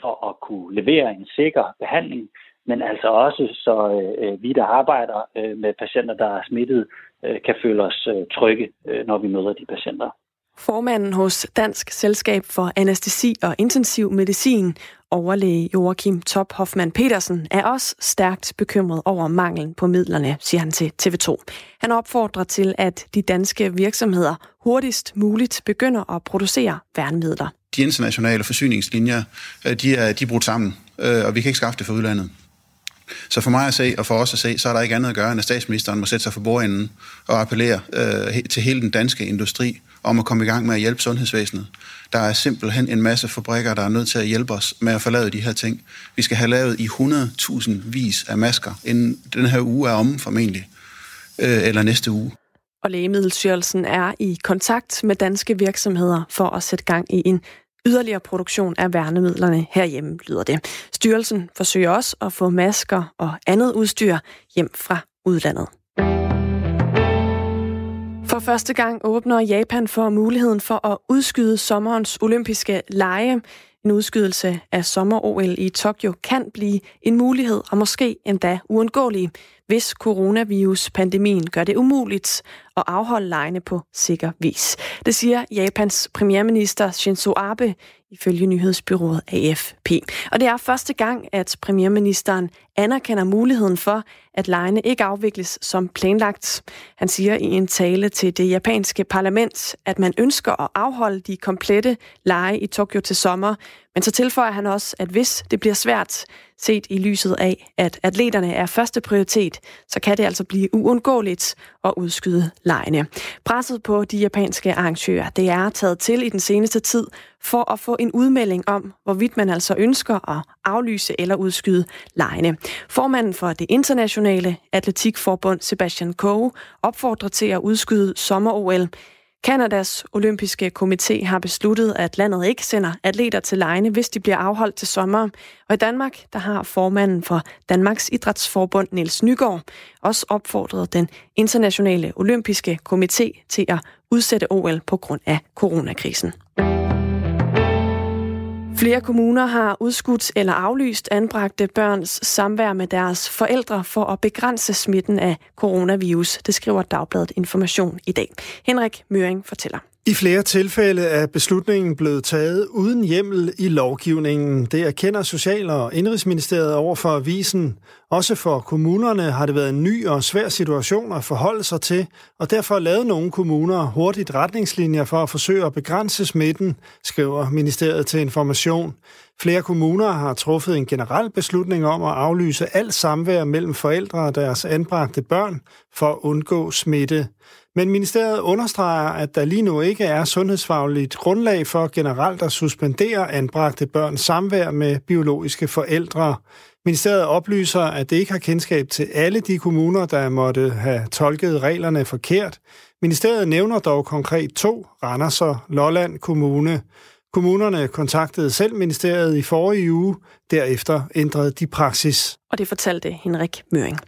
for at kunne levere en sikker behandling, men altså også så øh, øh, vi, der arbejder øh, med patienter, der er smittet, øh, kan føle os øh, trygge, øh, når vi møder de patienter. Formanden hos Dansk Selskab for Anæstesi og Intensiv Medicin, overlæge Joachim Top Hoffmann Petersen, er også stærkt bekymret over manglen på midlerne, siger han til TV2. Han opfordrer til, at de danske virksomheder hurtigst muligt begynder at producere værnemidler. De internationale forsyningslinjer, øh, de er, de er brudt sammen, øh, og vi kan ikke skaffe det fra udlandet. Så for mig at se, og for os at se, så er der ikke andet at gøre, end at statsministeren må sætte sig for bordenden og appellere øh, til hele den danske industri om at komme i gang med at hjælpe sundhedsvæsenet. Der er simpelthen en masse fabrikker, der er nødt til at hjælpe os med at få lavet de her ting. Vi skal have lavet i 100.000 vis af masker, inden den her uge er omme formentlig, øh, eller næste uge. Og Lægemiddelstyrelsen er i kontakt med danske virksomheder for at sætte gang i en yderligere produktion af værnemidlerne herhjemme, lyder det. Styrelsen forsøger også at få masker og andet udstyr hjem fra udlandet. For første gang åbner Japan for muligheden for at udskyde sommerens olympiske lege. En udskydelse af sommer-OL i Tokyo kan blive en mulighed, og måske endda uundgåelig, hvis coronavirus-pandemien gør det umuligt at afholde legene på sikker vis. Det siger Japans premierminister Shinzo Abe ifølge nyhedsbyrået AFP. Og det er første gang, at premierministeren anerkender muligheden for, at lejene ikke afvikles som planlagt. Han siger i en tale til det japanske parlament, at man ønsker at afholde de komplette leje i Tokyo til sommer, men så tilføjer han også, at hvis det bliver svært, set i lyset af, at atleterne er første prioritet, så kan det altså blive uundgåeligt at udskyde lejene. Presset på de japanske arrangører, det er taget til i den seneste tid for at få en udmelding om, hvorvidt man altså ønsker at aflyse eller udskyde lejene. Formanden for det internationale atletikforbund, Sebastian Coe, opfordrer til at udskyde sommer-OL. Kanadas olympiske komité har besluttet, at landet ikke sender atleter til lejene, hvis de bliver afholdt til sommer. Og i Danmark, der har formanden for Danmarks Idrætsforbund, Niels Nygaard, også opfordret den internationale olympiske komité til at udsætte OL på grund af coronakrisen. Flere kommuner har udskudt eller aflyst anbragte børns samvær med deres forældre for at begrænse smitten af coronavirus. Det skriver Dagbladet Information i dag. Henrik Møring fortæller. I flere tilfælde er beslutningen blevet taget uden hjemmel i lovgivningen. Det erkender Social- og Indrigsministeriet over for avisen. Også for kommunerne har det været en ny og svær situation at forholde sig til, og derfor lavede nogle kommuner hurtigt retningslinjer for at forsøge at begrænse smitten, skriver ministeriet til information. Flere kommuner har truffet en generel beslutning om at aflyse alt samvær mellem forældre og deres anbragte børn for at undgå smitte. Men ministeriet understreger, at der lige nu ikke er sundhedsfagligt grundlag for generelt at suspendere anbragte børns samvær med biologiske forældre. Ministeriet oplyser, at det ikke har kendskab til alle de kommuner, der måtte have tolket reglerne forkert. Ministeriet nævner dog konkret to, Randers og Lolland Kommune. Kommunerne kontaktede selv ministeriet i forrige uge, derefter ændrede de praksis. Og det fortalte Henrik Møring.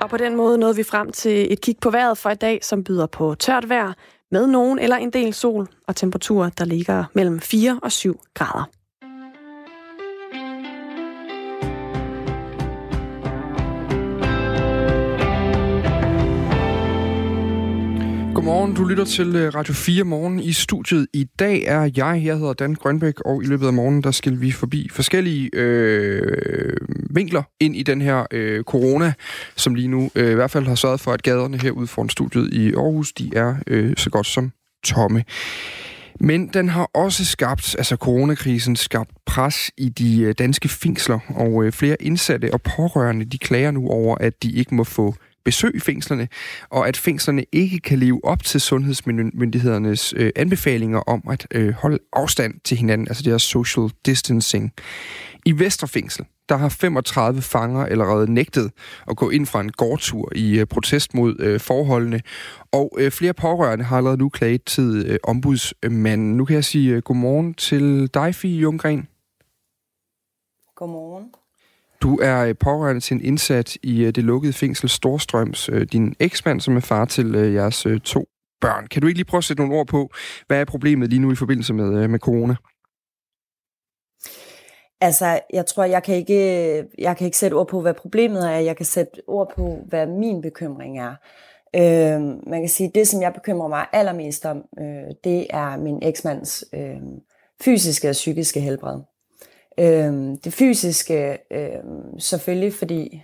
Og på den måde nåede vi frem til et kig på vejret for i dag, som byder på tørt vejr med nogen eller en del sol og temperaturer, der ligger mellem 4 og 7 grader. Godmorgen, du lytter til øh, Radio 4 Morgen. I studiet i dag er jeg, jeg hedder Dan Grønbæk, og i løbet af morgenen, der skal vi forbi forskellige øh, vinkler ind i den her øh, corona, som lige nu øh, i hvert fald har sørget for, at gaderne herude foran studiet i Aarhus, de er øh, så godt som tomme. Men den har også skabt, altså coronakrisen, skabt pres i de øh, danske fængsler, og øh, flere indsatte og pårørende, de klager nu over, at de ikke må få besøg i fængslerne, og at fængslerne ikke kan leve op til sundhedsmyndighedernes øh, anbefalinger om at øh, holde afstand til hinanden, altså det her social distancing. I Vesterfængsel, der har 35 fanger allerede nægtet at gå ind fra en gårdtur i øh, protest mod øh, forholdene, og øh, flere pårørende har allerede nu klaget til øh, ombudsmanden. Nu kan jeg sige øh, godmorgen til dig, Fie Junggren. Godmorgen. Du er øh, pårørende til en indsat i øh, det lukkede fængsel Storstrøms. Øh, din eksmand, som er far til jeres to børn. Kan du ikke lige prøve at sætte nogle ord på, hvad er problemet lige nu i forbindelse med, med corona? Altså, jeg tror, jeg kan, ikke, jeg kan ikke sætte ord på, hvad problemet er. Jeg kan sætte ord på, hvad min bekymring er. Øh, man kan sige, det, som jeg bekymrer mig allermest om, øh, det er min eksmands øh, fysiske og psykiske helbred. Øhm, det fysiske øhm, selvfølgelig, fordi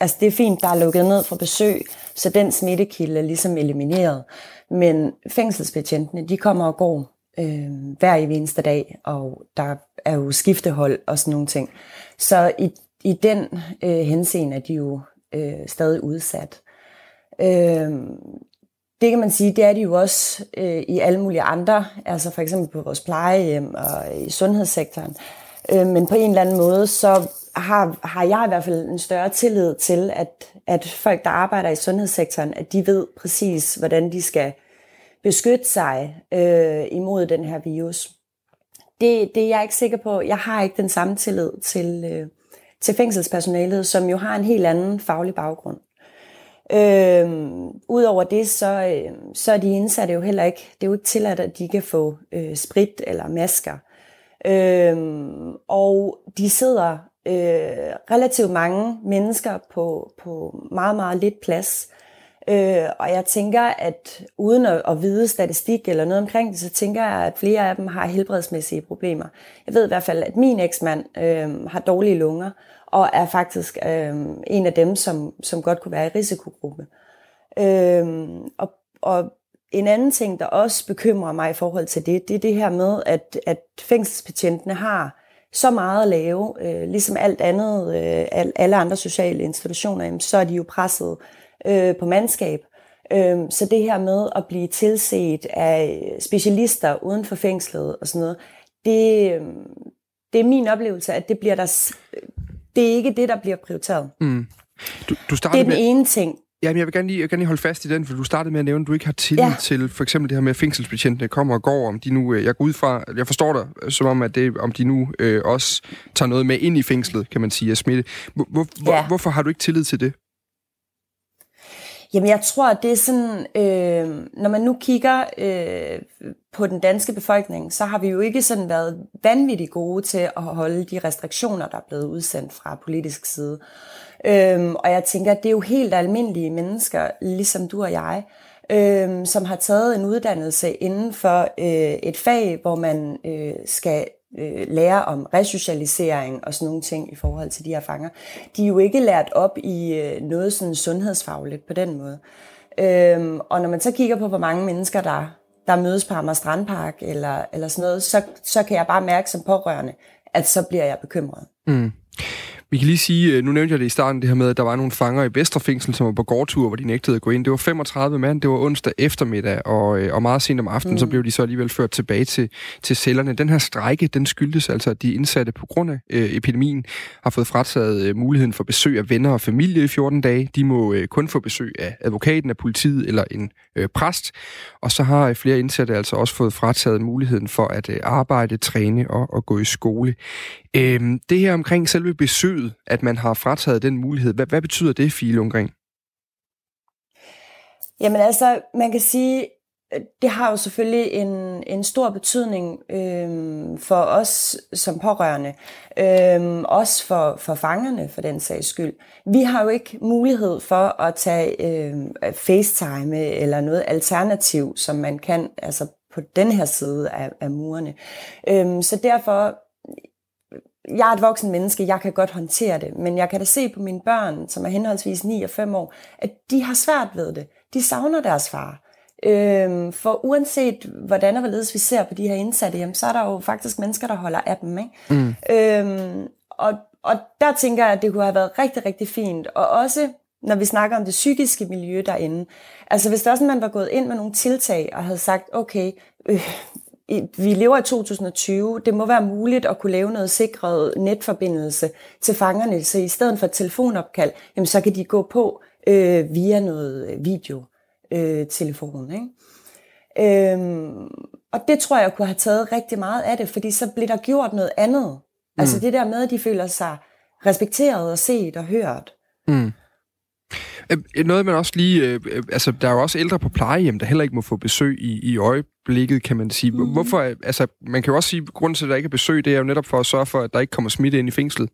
altså det er fint, der er lukket ned for besøg, så den smittekilde er ligesom elimineret. Men fængselsbetjentene, de kommer og går øh, hver i eneste dag, og der er jo skiftehold og sådan nogle ting. Så i, i den øh, henseende er de jo øh, stadig udsat. Øh, det kan man sige, det er de jo også øh, i alle mulige andre, altså for eksempel på vores plejehjem og i sundhedssektoren. Øh, Øh, men på en eller anden måde, så har, har jeg i hvert fald en større tillid til, at, at folk, der arbejder i sundhedssektoren, at de ved præcis, hvordan de skal beskytte sig øh, imod den her virus. Det, det er jeg ikke sikker på. Jeg har ikke den samme tillid til, øh, til fængselspersonalet, som jo har en helt anden faglig baggrund. Øh, Udover det, så, øh, så er de indsatte jo heller ikke, det er jo ikke tilladt, at de kan få øh, sprit eller masker. Øhm, og de sidder øh, relativt mange mennesker på, på meget, meget lidt plads. Øh, og jeg tænker, at uden at, at vide statistik eller noget omkring det, så tænker jeg, at flere af dem har helbredsmæssige problemer. Jeg ved i hvert fald, at min eksmand øh, har dårlige lunger, og er faktisk øh, en af dem, som, som godt kunne være i risikogruppe. Øh, og, og en anden ting, der også bekymrer mig i forhold til det, det er det her med, at, at fængselsbetjentene har så meget at lave, øh, ligesom alt andet, øh, alle andre sociale institutioner, jamen, så er de jo presset øh, på mandskab. Øh, så det her med at blive tilset af specialister uden for fængslet og sådan noget, det, øh, det er min oplevelse, at det bliver der, det er ikke det, der bliver prioriteret. Mm. Du, du det er den med... ene ting. Ja, men jeg vil gerne lige, jeg vil gerne lige holde fast i den, for du startede med at nævne, at du ikke har tillid ja. til for eksempel det her med, at fængselsbetjentene kommer og går, om de nu, øh, jeg går ud fra, jeg forstår dig øh, som om, at det, om de nu øh, også tager noget med ind i fængslet, kan man sige, af smitte. Hvor, hvor, ja. Hvorfor har du ikke tillid til det? Jamen, jeg tror, at det er sådan, øh, når man nu kigger øh, på den danske befolkning, så har vi jo ikke sådan været vanvittigt gode til at holde de restriktioner, der er blevet udsendt fra politisk side. Øhm, og jeg tænker, at det er jo helt almindelige mennesker, ligesom du og jeg, øhm, som har taget en uddannelse inden for øh, et fag, hvor man øh, skal øh, lære om resocialisering og sådan nogle ting i forhold til de her fanger. De er jo ikke lært op i øh, noget sådan sundhedsfagligt på den måde. Øhm, og når man så kigger på, hvor mange mennesker, der, der mødes på Amager Strandpark eller, eller sådan noget, så, så kan jeg bare mærke som pårørende, at så bliver jeg bekymret. Mm. Vi kan lige sige, øh, nu nævnte jeg det i starten, det her med, at der var nogle fanger i Vesterfængsel, som var på gårdtur, hvor de nægtede at gå ind. Det var 35 mand, det var onsdag eftermiddag, og, øh, og meget sent om aftenen, mm. så blev de så alligevel ført tilbage til, til cellerne. Den her strejke, den skyldes altså, at de indsatte på grund af øh, epidemien har fået frataget øh, muligheden for besøg af venner og familie i 14 dage. De må øh, kun få besøg af advokaten, af politiet eller en øh, præst. Og så har øh, flere indsatte altså også fået frataget muligheden for at øh, arbejde, træne og, og gå i skole. Øhm, det her omkring selve besøget, at man har frataget den mulighed, hvad, hvad betyder det, Fie Lundgren? Jamen altså, man kan sige, det har jo selvfølgelig en, en stor betydning øhm, for os som pårørende, øhm, også for, for fangerne for den sags skyld. Vi har jo ikke mulighed for at tage øhm, FaceTime eller noget alternativ, som man kan altså på den her side af, af murene. Øhm, så derfor jeg er et voksen menneske, jeg kan godt håndtere det, men jeg kan da se på mine børn, som er henholdsvis 9 og 5 år, at de har svært ved det. De savner deres far. Øhm, for uanset hvordan og hvorledes vi ser på de her indsatte, jamen, så er der jo faktisk mennesker, der holder af dem. Ikke? Mm. Øhm, og, og der tænker jeg, at det kunne have været rigtig, rigtig fint. Og også når vi snakker om det psykiske miljø derinde. Altså hvis der også man var gået ind med nogle tiltag og havde sagt, okay, øh, vi lever i 2020, det må være muligt at kunne lave noget sikret netforbindelse til fangerne, så i stedet for et telefonopkald, jamen, så kan de gå på øh, via noget videotelefon. Øh, ikke? Øhm, og det tror jeg kunne have taget rigtig meget af det, fordi så bliver der gjort noget andet. Altså mm. Altså det der med, at de føler sig respekteret og set og hørt. Mm. Øh, noget, man også lige... Øh, øh, altså, der er jo også ældre på plejehjem, der heller ikke må få besøg i, i øjeblikket, kan man sige. Mm. Hvorfor... Altså, man kan jo også sige, at grunden til, at der ikke er besøg, det er jo netop for at sørge for, at der ikke kommer smitte ind i fængslet.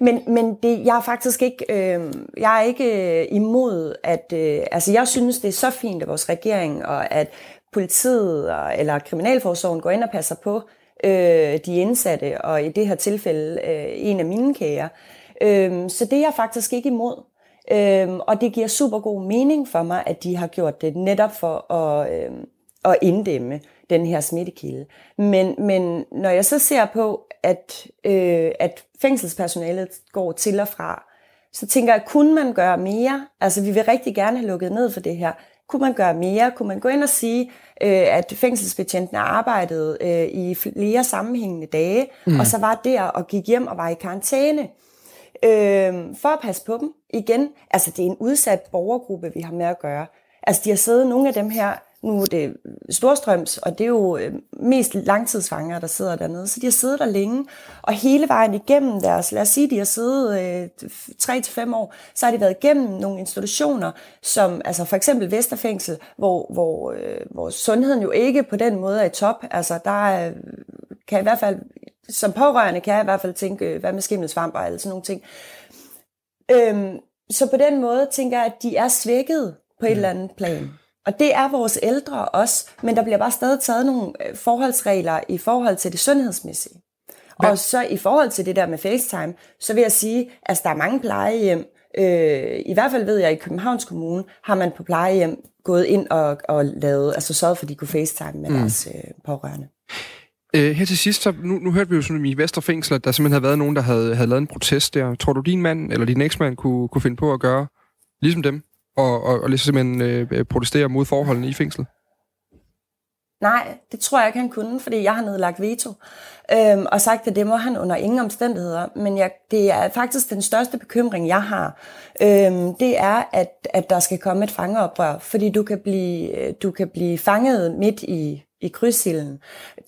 Men, men det, jeg er faktisk ikke, øh, jeg er ikke øh, imod, at, øh, altså jeg synes, det er så fint af vores regering, og at politiet og, eller kriminalforsorgen går ind og passer på øh, de indsatte, og i det her tilfælde øh, en af mine kære. Øhm, så det er jeg faktisk ikke imod. Øhm, og det giver super god mening for mig, at de har gjort det netop for at, øhm, at inddæmme den her smittekilde. Men, men når jeg så ser på, at, øh, at fængselspersonalet går til og fra, så tænker jeg, kunne man gøre mere? Altså, vi vil rigtig gerne have lukket ned for det her. Kunne man gøre mere? Kunne man gå ind og sige, øh, at fængselsbetjentene arbejdede øh, i flere sammenhængende dage, mm. og så var der og gik hjem og var i karantæne? Øh, for at passe på dem. Igen, altså det er en udsat borgergruppe, vi har med at gøre. Altså de har siddet, nogle af dem her, nu er det Storstrøms, og det er jo øh, mest langtidsfanger, der sidder dernede, så de har siddet der længe, og hele vejen igennem deres, lad os sige, de har siddet øh, 3-5 år, så har de været igennem nogle institutioner, som altså for eksempel Vesterfængsel, hvor, hvor, øh, hvor sundheden jo ikke på den måde er i top. Altså der er, kan i hvert fald som pårørende kan jeg i hvert fald tænke, hvad med skimmelsvamp og alle sådan nogle ting. Øhm, så på den måde tænker jeg, at de er svækket på et mm. eller andet plan. Og det er vores ældre også, men der bliver bare stadig taget nogle øh, forholdsregler i forhold til det sundhedsmæssige. Hvad? Og så i forhold til det der med FaceTime, så vil jeg sige, at altså, der er mange plejehjem, øh, i hvert fald ved jeg, at i Københavns Kommune har man på plejehjem gået ind og, og lavet, altså sørget for, at de kunne FaceTime med mm. deres øh, pårørende. Øh, her til sidst, så nu, nu hørte vi jo sådan i Vesterfængsel, at der simpelthen havde været nogen, der havde, havde lavet en protest der. Tror du, din mand eller din eksmand kunne, kunne finde på at gøre ligesom dem? Og, og, og ligesom simpelthen øh, øh, protestere mod forholdene i fængslet? Nej, det tror jeg ikke, han kunne, fordi jeg har nedlagt veto. Øhm, og sagt, at det må han under ingen omstændigheder. Men jeg, det er faktisk den største bekymring, jeg har. Øhm, det er, at, at der skal komme et fangeoprør, fordi du kan blive, øh, du kan blive fanget midt i, i krydsilden.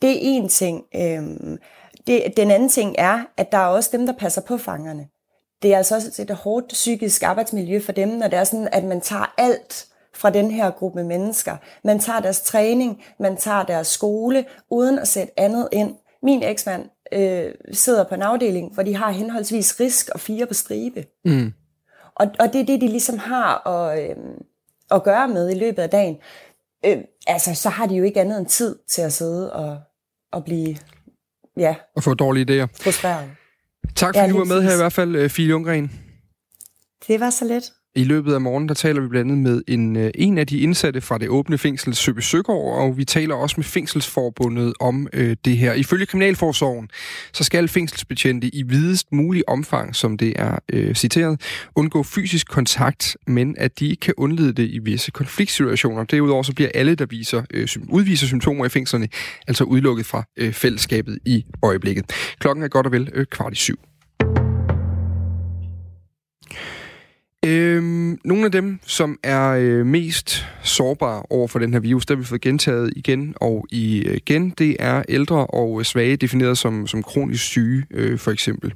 Det er en ting. Øhm, det, den anden ting er, at der er også dem, der passer på fangerne. Det er altså også et hårdt psykisk arbejdsmiljø for dem, når det er sådan, at man tager alt fra den her gruppe mennesker. Man tager deres træning, man tager deres skole, uden at sætte andet ind. Min eksmand øh, sidder på en afdeling, hvor de har henholdsvis risk og fire på stribe. Mm. Og, og det er det, de ligesom har at, øh, at gøre med i løbet af dagen. Øh, altså, så har de jo ikke andet end tid til at sidde og, og blive, ja... Og få dårlige idéer. Frustreret. Tak fordi ja, du var med her i hvert fald, øh, Fie Ungren. Det var så let. I løbet af morgen, der taler vi blandt andet med en, øh, en af de indsatte fra det åbne fængsel Søby Søgaard, og vi taler også med Fængselsforbundet om øh, det her. Ifølge Kriminalforsorgen, så skal fængselsbetjente i videst mulig omfang, som det er øh, citeret, undgå fysisk kontakt, men at de ikke kan undlede det i visse konfliktsituationer. Derudover så bliver alle, der viser, øh, udviser symptomer i fængslerne, altså udelukket fra øh, fællesskabet i øjeblikket. Klokken er godt og vel øh, kvart i syv. Øhm, nogle af dem, som er øh, mest sårbare over for den her virus, der har vi fået gentaget igen og øh, igen, det er ældre og øh, svage, defineret som, som kronisk syge, øh, for eksempel.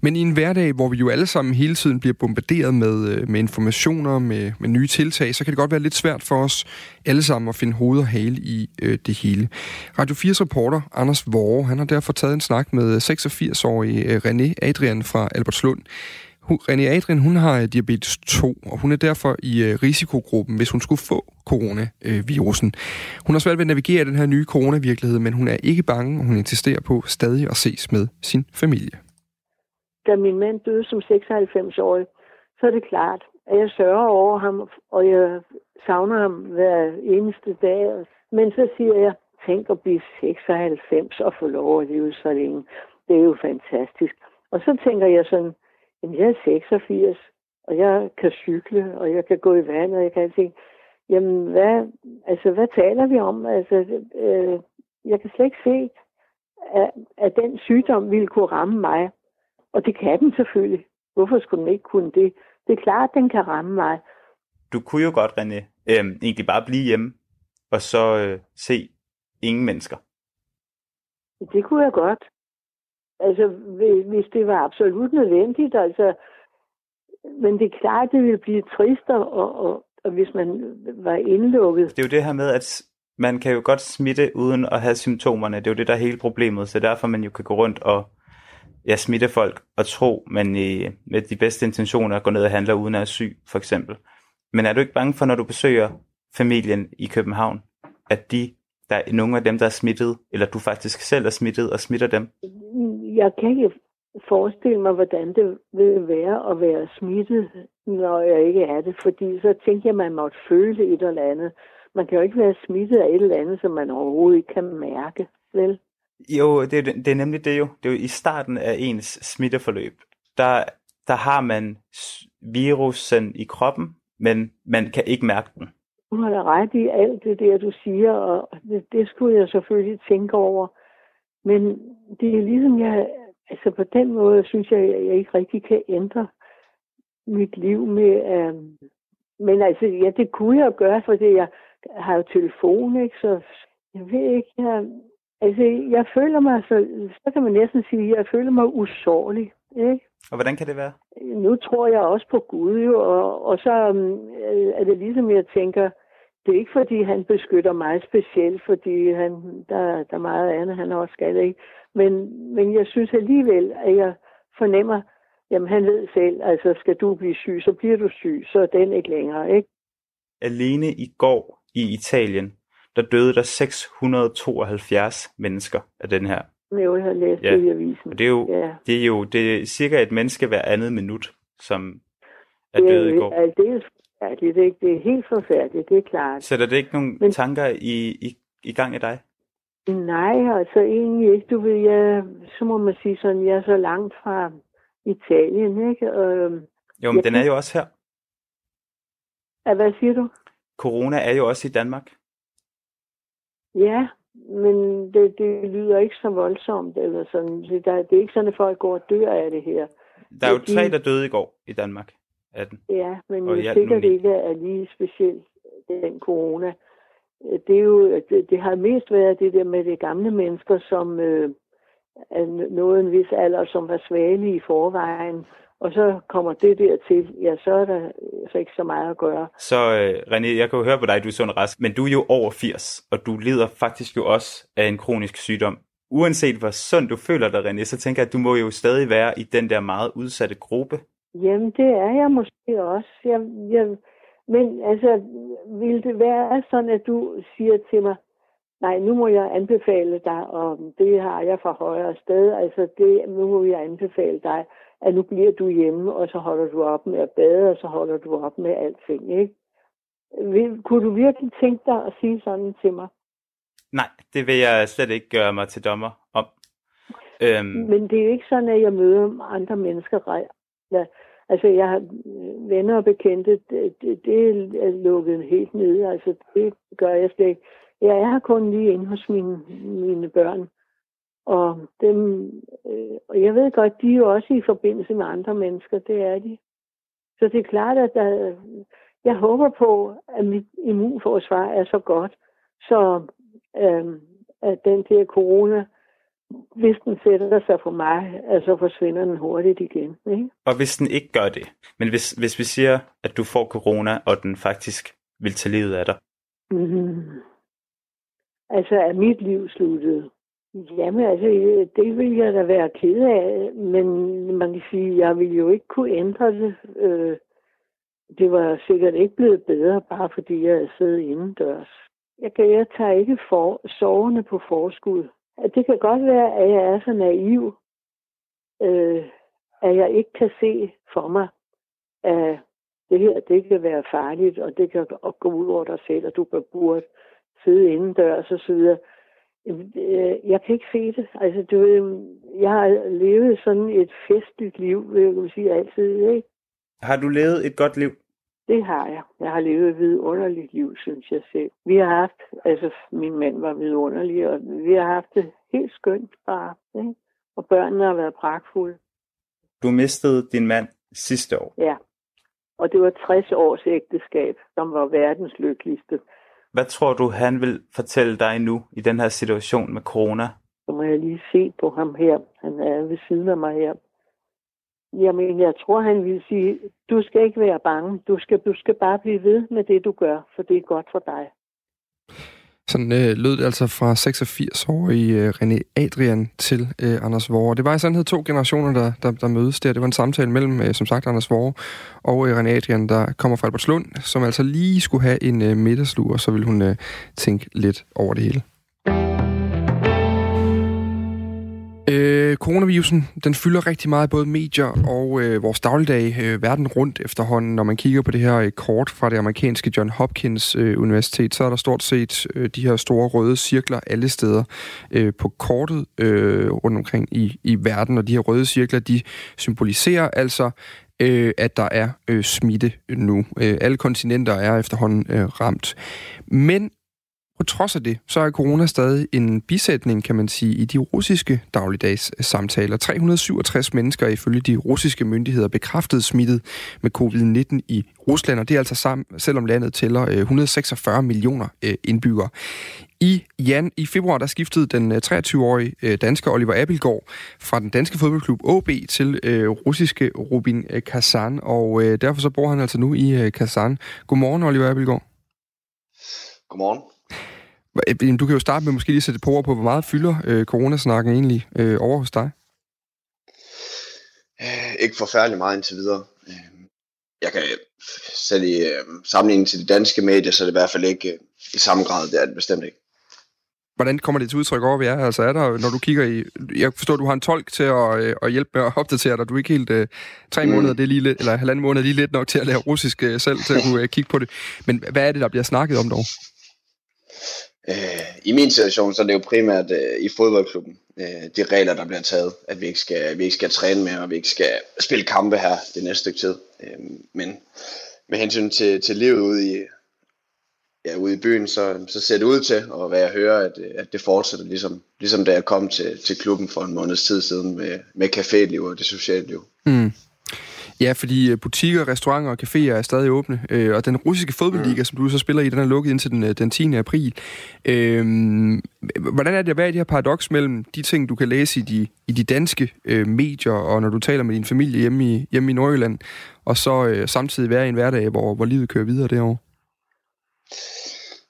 Men i en hverdag, hvor vi jo alle sammen hele tiden bliver bombarderet med, øh, med informationer, med, med nye tiltag, så kan det godt være lidt svært for os alle sammen at finde hoved og hale i øh, det hele. Radio 4's reporter, Anders Vore, han har derfor taget en snak med øh, 86-årige øh, René Adrian fra Albertslund. René Adrian, hun har øh, diabetes 2, og hun er derfor i øh, risikogruppen, hvis hun skulle få coronavirusen. Hun har svært ved at navigere i den her nye coronavirkelighed, men hun er ikke bange, og hun insisterer på stadig at ses med sin familie. Da min mand døde som 96-årig, så er det klart, at jeg sørger over ham, og jeg savner ham hver eneste dag. Men så siger jeg, tænk at blive 96 og få lov at leve så længe. Det er jo fantastisk. Og så tænker jeg sådan, Jamen, jeg er 86, og jeg kan cykle, og jeg kan gå i vand, og jeg kan sige, jamen, hvad, altså, hvad taler vi om? Altså, øh, jeg kan slet ikke se, at, at den sygdom ville kunne ramme mig. Og det kan den selvfølgelig. Hvorfor skulle den ikke kunne det? Det er klart, at den kan ramme mig. Du kunne jo godt, René, øh, egentlig bare blive hjemme, og så øh, se ingen mennesker. Det kunne jeg godt. Altså, hvis det var absolut nødvendigt, altså. Men det er klart, det ville blive trist, og, og, og hvis man var indlukket. Det er jo det her med, at man kan jo godt smitte uden at have symptomerne. Det er jo det, der er hele problemet. Så derfor man jo kan gå rundt og ja, smitte folk og tro, man i, øh, med de bedste intentioner går ned og handler uden at være syg, for eksempel. Men er du ikke bange for, når du besøger familien i København, at de, der er nogle af dem, der er smittet, eller du faktisk selv er smittet og smitter dem? jeg kan ikke forestille mig, hvordan det vil være at være smittet, når jeg ikke er det, fordi så tænker jeg, at man måtte føle et eller andet. Man kan jo ikke være smittet af et eller andet, som man overhovedet ikke kan mærke, vel? Jo, det er, det er nemlig det jo. Det er jo i starten af ens smitteforløb. Der, der har man virusen i kroppen, men man kan ikke mærke den. Du har da ret i alt det der, du siger, og det, det skulle jeg selvfølgelig tænke over. Men det er ligesom, jeg, altså på den måde synes jeg, at jeg ikke rigtig kan ændre mit liv med, øh, men altså, ja, det kunne jeg gøre, fordi jeg har jo telefon, ikke, så jeg ved ikke, jeg, altså, jeg føler mig, så, så kan man næsten sige, jeg føler mig usårlig, ikke? Og hvordan kan det være? Nu tror jeg også på Gud jo, og, og så øh, er det ligesom, jeg tænker, det er ikke fordi, han beskytter mig specielt, fordi han, der, der er meget andet, han også skal, ikke? Men, men jeg synes alligevel, at jeg fornemmer Jamen, han ved selv, altså skal du blive syg, så bliver du syg, så er den ikke længere, ikke? Alene i går i Italien, der døde der 672 mennesker af den her. Jo, jeg har læst ja. det i avisen. Og det er jo, ja. det er jo det er cirka et menneske hver andet minut, som er døde i går. Det er forfærdeligt. Det er, det er helt forfærdeligt, det er klart. Sætter det ikke nogen Men, tanker i, i, i gang i dig? Nej, altså egentlig ikke. Du ved, jeg, så må man sige sådan, jeg er så langt fra Italien, ikke? Og, jo, men jeg, den er jo også her. Ja, hvad siger du? Corona er jo også i Danmark. Ja, men det, det lyder ikke så voldsomt. Eller sådan. Det, der, det er ikke sådan, at folk går og dør af det her. Der er jo tre, der døde i går i Danmark af den. Ja, men og jeg sikkert ikke er lige specielt den corona. Det, er jo, det, det har mest været det der med de gamle mennesker, som øh, er nået en vis alder, som var svage i forvejen, og så kommer det der til, ja, så er der så ikke så meget at gøre. Så øh, René, jeg kan jo høre på dig, du er sund rask, men du er jo over 80, og du lider faktisk jo også af en kronisk sygdom. Uanset hvor sund du føler dig, René, så tænker jeg, at du må jo stadig være i den der meget udsatte gruppe. Jamen, det er jeg måske også. Jeg, jeg, men altså, vil det være sådan, at du siger til mig, nej, nu må jeg anbefale dig, og det har jeg fra højre sted, altså det, nu må jeg anbefale dig, at nu bliver du hjemme, og så holder du op med at bade, og så holder du op med alting, ikke? Vil, kunne du virkelig tænke dig at sige sådan til mig? Nej, det vil jeg slet ikke gøre mig til dommer om. Øhm. Men det er jo ikke sådan, at jeg møder andre mennesker. Altså, jeg har øh, venner og bekendte, det, det, det er lukket helt ned. Altså, det gør jeg slet ikke. Jeg er kun lige inde hos mine, mine børn. Og, dem, øh, og jeg ved godt, de er jo også i forbindelse med andre mennesker, det er de. Så det er klart, at der, jeg håber på, at mit immunforsvar er så godt, så øh, at den der corona, hvis den sætter sig for mig, så forsvinder den hurtigt igen. Ikke? Og hvis den ikke gør det, men hvis, hvis vi siger, at du får corona, og den faktisk vil tage livet af dig? Mm-hmm. Altså er mit liv sluttet? Jamen altså, det vil jeg da være ked af, men man kan sige, jeg vil jo ikke kunne ændre det. Øh, det var sikkert ikke blevet bedre, bare fordi jeg er siddet indendørs. Jeg, kan, jeg tager ikke for, sovende på forskud. Det kan godt være, at jeg er så naiv, øh, at jeg ikke kan se for mig, at det her det kan være farligt, og det kan gå ud over dig selv, og du kan burde sidde indendørs og så videre. Øh, jeg kan ikke se det. Altså, du ved, jeg har levet sådan et festligt liv, vil jeg sige altid. Ikke? Har du levet et godt liv? Det har jeg. Jeg har levet et vidunderligt liv, synes jeg selv. Vi har haft, altså min mand var vidunderlig, og vi har haft det helt skønt bare. Ikke? Og børnene har været pragtfulde. Du mistede din mand sidste år. Ja. Og det var 60 års ægteskab, som var verdens lykkeligste. Hvad tror du, han vil fortælle dig nu i den her situation med corona? Så må jeg lige se på ham her. Han er ved siden af mig her. Jamen, jeg tror, han vil sige, du skal ikke være bange. Du skal, du skal bare blive ved med det, du gør, for det er godt for dig. Sådan øh, lød det altså fra 86-årige øh, René Adrian til øh, Anders Vore. Det var i sandhed to generationer, der, der, der mødes der. Det var en samtale mellem, øh, som sagt, Anders Vore og øh, René Adrian, der kommer fra Albertslund, som altså lige skulle have en øh, middagslur, så ville hun øh, tænke lidt over det hele. Øh, coronavirusen, den fylder rigtig meget både medier og øh, vores dagligdag øh, verden rundt efterhånden. Når man kigger på det her kort fra det amerikanske John Hopkins øh, Universitet, så er der stort set øh, de her store røde cirkler alle steder øh, på kortet øh, rundt omkring i, i verden. Og de her røde cirkler, de symboliserer altså øh, at der er øh, smitte nu. Øh, alle kontinenter er efterhånden øh, ramt. Men på trods af det, så er corona stadig en bisætning, kan man sige, i de russiske dagligdags øh, samtaler. 367 mennesker ifølge de russiske myndigheder bekræftet smittet med covid-19 i Rusland, og det er altså sammen, selvom landet tæller øh, 146 millioner øh, indbyggere. I, jan, I februar der skiftede den 23-årige danske Oliver Abelgaard fra den danske fodboldklub OB til øh, russiske Rubin Kazan, og øh, derfor så bor han altså nu i øh, Kazan. Godmorgen, Oliver Abelgaard. Godmorgen. Du kan jo starte med måske lige at sætte på ord på, hvor meget fylder øh, coronasnakken egentlig øh, over hos dig? Øh, ikke forfærdelig meget indtil videre. Øh, jeg kan selv i øh, sammenligning til de danske medier, så er det i hvert fald ikke øh, i samme grad, det er det bestemt ikke. Hvordan kommer det til udtryk over, vi er? Altså er der, når du kigger i... Jeg forstår, du har en tolk til at, at hjælpe med at opdatere dig. Du er ikke helt... Øh, tre mm. måneder, det er lige lidt, eller halvanden måned, lige lidt nok til at lære russisk øh, selv, til at kunne øh, kigge på det. Men hvad er det, der bliver snakket om dog? Øh, I min situation, så er det jo primært øh, i fodboldklubben, øh, de regler, der bliver taget, at vi ikke, skal, vi ikke skal træne mere, og vi ikke skal spille kampe her det næste stykke tid. Øh, men med hensyn til, til livet ude i, ja, ude i byen, så, så ser det ud til, og hvad jeg hører, at, øh, at det fortsætter, ligesom, ligesom da jeg kom til, til klubben for en måneds tid siden med, med caféliv og det sociale liv. Mm. Ja, fordi øh, butikker, restauranter og caféer er stadig åbne, øh, og den russiske fodboldliga, mm. som du så spiller i, den er lukket indtil den, øh, den 10. april. Øh, hvordan er det at være i det her paradoks mellem de ting, du kan læse i de, i de danske øh, medier, og når du taler med din familie hjemme i, hjemme i Nordjylland, og så øh, samtidig være i en hverdag, hvor, hvor livet kører videre derovre?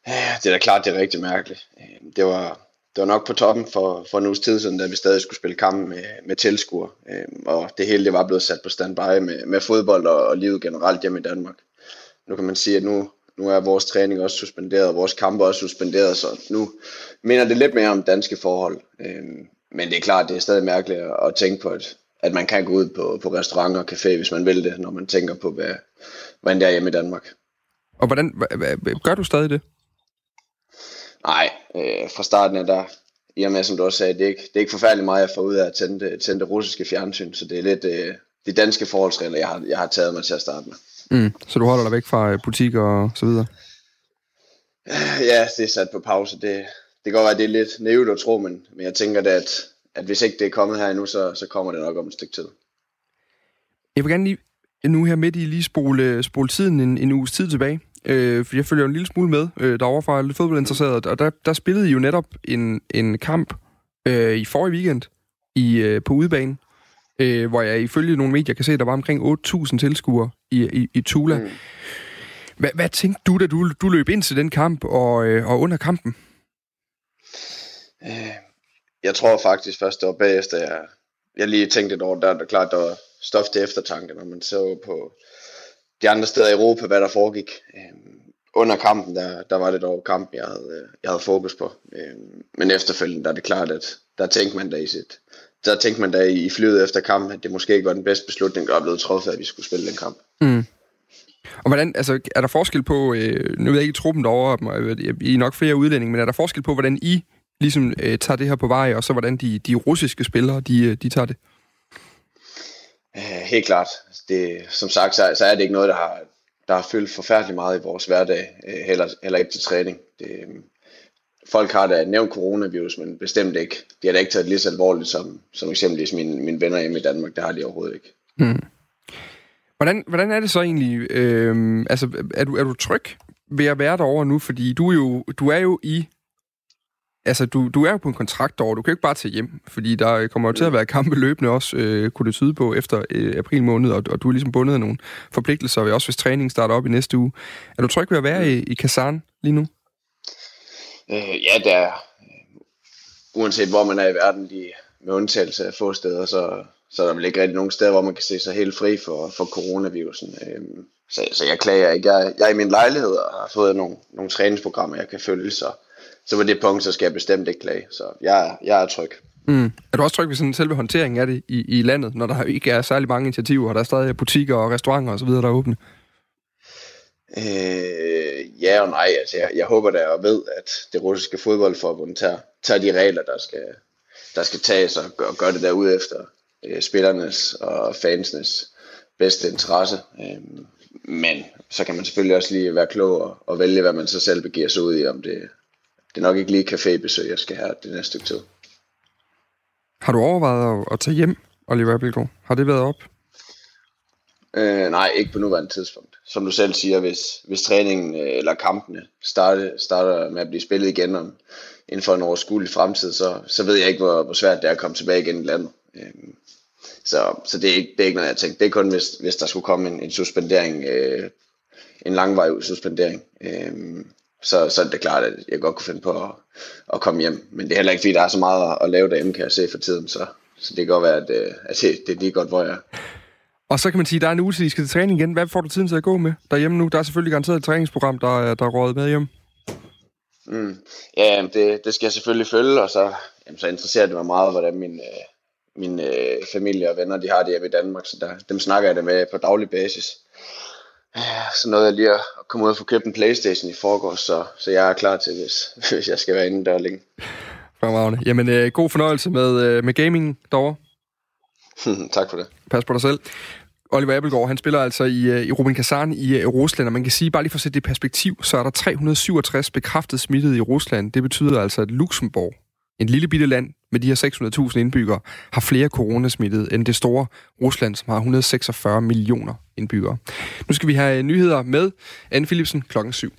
Ja, det er da klart, det er rigtig mærkeligt. Øh, det var, det var nok på toppen for, for en uges tid siden, da vi stadig skulle spille kamp med, med tilskuer. Øh, og det hele det var blevet sat på standby med, med fodbold og, og livet generelt hjemme i Danmark. Nu kan man sige, at nu, nu er vores træning også suspenderet, og vores kampe også suspenderet, så nu minder det lidt mere om danske forhold. Øh, men det er klart, det er stadig mærkeligt at, at tænke på, at, at man kan gå ud på, på restauranter og café, hvis man vil det, når man tænker på, hvad, hvordan det er hjemme i Danmark. Og hvordan gør du stadig det? Nej, øh, fra starten af der, i og med som du også sagde, det er ikke, det er ikke forfærdeligt meget, jeg får ud af at tænde, det, tænde det russiske fjernsyn, så det er lidt øh, de danske forholdsregler, jeg har, jeg har taget mig til at starte med. Mm, så du holder dig væk fra øh, butikker og så videre? Ja, det er sat på pause. Det, det kan godt være, det er lidt nævnt at tro, men, men jeg tænker da, at, at hvis ikke det er kommet her endnu, så, så kommer det nok om et stykke tid. Jeg vil gerne lige nu her midt i lige spole, spole tiden en, en uges tid tilbage. Øh, for jeg følger jo en lille smule med øh, derovre fra lidt fodboldinteresseret, og der, der spillede I jo netop en, en kamp øh, i forrige weekend i, øh, på udebane, øh, hvor jeg ifølge nogle medier kan se, at der var omkring 8.000 tilskuere i, i, i Tula. Mm. Hvad, hvad tænkte du, da du, du løb ind til den kamp og, øh, og under kampen? Øh, jeg tror faktisk først, det var bagefter, jeg, jeg lige tænkte et år, der, der klart, der var stof til eftertanke, når man så på de andre steder i Europa, hvad der foregik. Øh, under kampen, der, der var det dog kampen, jeg havde, øh, jeg havde fokus på. Øh, men efterfølgende, der er det klart, at der tænkte man da i sit, der tænkte man da i flyet efter kampen, at det måske ikke var den bedste beslutning, der er blevet truffet, at vi skulle spille den kamp. Mm. Og hvordan, altså, er der forskel på, øh, nu ved jeg ikke truppen derovre, øh, I er nok flere udlændinge, men er der forskel på, hvordan I ligesom øh, tager det her på vej, og så hvordan de, de russiske spillere, de, øh, de tager det? Helt klart. Det, som sagt, så, så er det ikke noget, der har, der har fyldt forfærdeligt meget i vores hverdag, øh, heller, heller ikke til træning. Det, øhm, folk har da nævnt coronavirus, men bestemt ikke. De har da ikke taget det lige så alvorligt som, som eksempelvis mine, mine venner hjemme i Danmark. Det har de overhovedet ikke. Hmm. Hvordan, hvordan er det så egentlig? Øh, altså, er du, er du tryg ved at være derovre nu? Fordi du er jo, du er jo i altså, du, du er jo på en kontrakt over, du kan jo ikke bare tage hjem, fordi der øh, kommer jo til at være kampe løbende også, øh, kunne det tyde på, efter øh, april måned, og, og du er ligesom bundet af nogle forpligtelser, også hvis træningen starter op i næste uge. Er du tryg ved at være i, i Kazan lige nu? Øh, ja, det er. Øh, uanset hvor man er i verden, lige med undtagelse af få steder, så, så er der vel ikke rigtig nogen steder, hvor man kan se sig helt fri for, for coronavirusen. Øh, så, så jeg klager ikke. Jeg, jeg er i min lejlighed og har fået nogle, nogle træningsprogrammer, jeg kan følge, så så på det punkt, så skal jeg bestemt ikke klage. Så jeg, jeg er tryg. Mm. Er du også tryg ved sådan selve håndteringen af det i, i landet, når der ikke er særlig mange initiativer, og der er stadig butikker og restauranter osv., der er åbne? Øh, ja og nej. Altså, jeg, jeg håber da og ved, at det russiske fodboldforbund tager, tager de regler, der skal, der skal tages og gør, gør det derude efter øh, spillernes og fansenes bedste interesse. Øh, men så kan man selvfølgelig også lige være klog og, og vælge, hvad man så selv begiver sig ud i, om det, det er nok ikke lige cafébesøg, jeg skal have det næste stykke tid. Har du overvejet at, at tage hjem, Oliver Abildgaard? Har det været op? Øh, nej, ikke på nuværende tidspunkt. Som du selv siger, hvis, hvis træningen øh, eller kampene starter, starter med at blive spillet igen om, inden for en overskuelig fremtid, så, så ved jeg ikke, hvor, hvor svært det er at komme tilbage igen i landet. Øh, så så det, er ikke, det er ikke noget, jeg tænker. Det er kun, hvis, hvis der skulle komme en, en suspendering, øh, en langvarig suspendering. Øh, så, så er det klart, at jeg godt kunne finde på at, at komme hjem. Men det er heller ikke, fordi der er så meget at lave derhjemme, kan jeg se for tiden. Så, så det kan godt være, at, øh, at det, det er lige godt, hvor jeg er. Og så kan man sige, at der er en uge til, I skal til træning igen. Hvad får du tiden til at gå med derhjemme nu? Der er selvfølgelig garanteret et træningsprogram, der, er- der er rådet med hjem. Mm. Ja, det, det skal jeg selvfølgelig følge, og så, jamen, så interesserer det mig meget, hvordan min, øh, min øh, familie og venner de har det hjemme i Danmark, så der, dem snakker jeg det med på daglig basis. Så nåede jeg lige at komme ud og få købt en Playstation i forgårs, så, så jeg er klar til, hvis, [laughs] hvis jeg skal være inde der længe. Fremragende. Jamen, øh, god fornøjelse med, øh, med gaming derovre. [laughs] tak for det. Pas på dig selv. Oliver Abelgaard, han spiller altså i, øh, i Rubin Kazan i øh, Rusland, og man kan sige, bare lige for at sætte det i perspektiv, så er der 367 bekræftet smittet i Rusland. Det betyder altså, at Luxembourg, en lille bitte land med de her 600.000 indbyggere, har flere coronasmittede end det store Rusland, som har 146 millioner indbyggere. Nu skal vi have nyheder med Anne Philipsen klokken 7.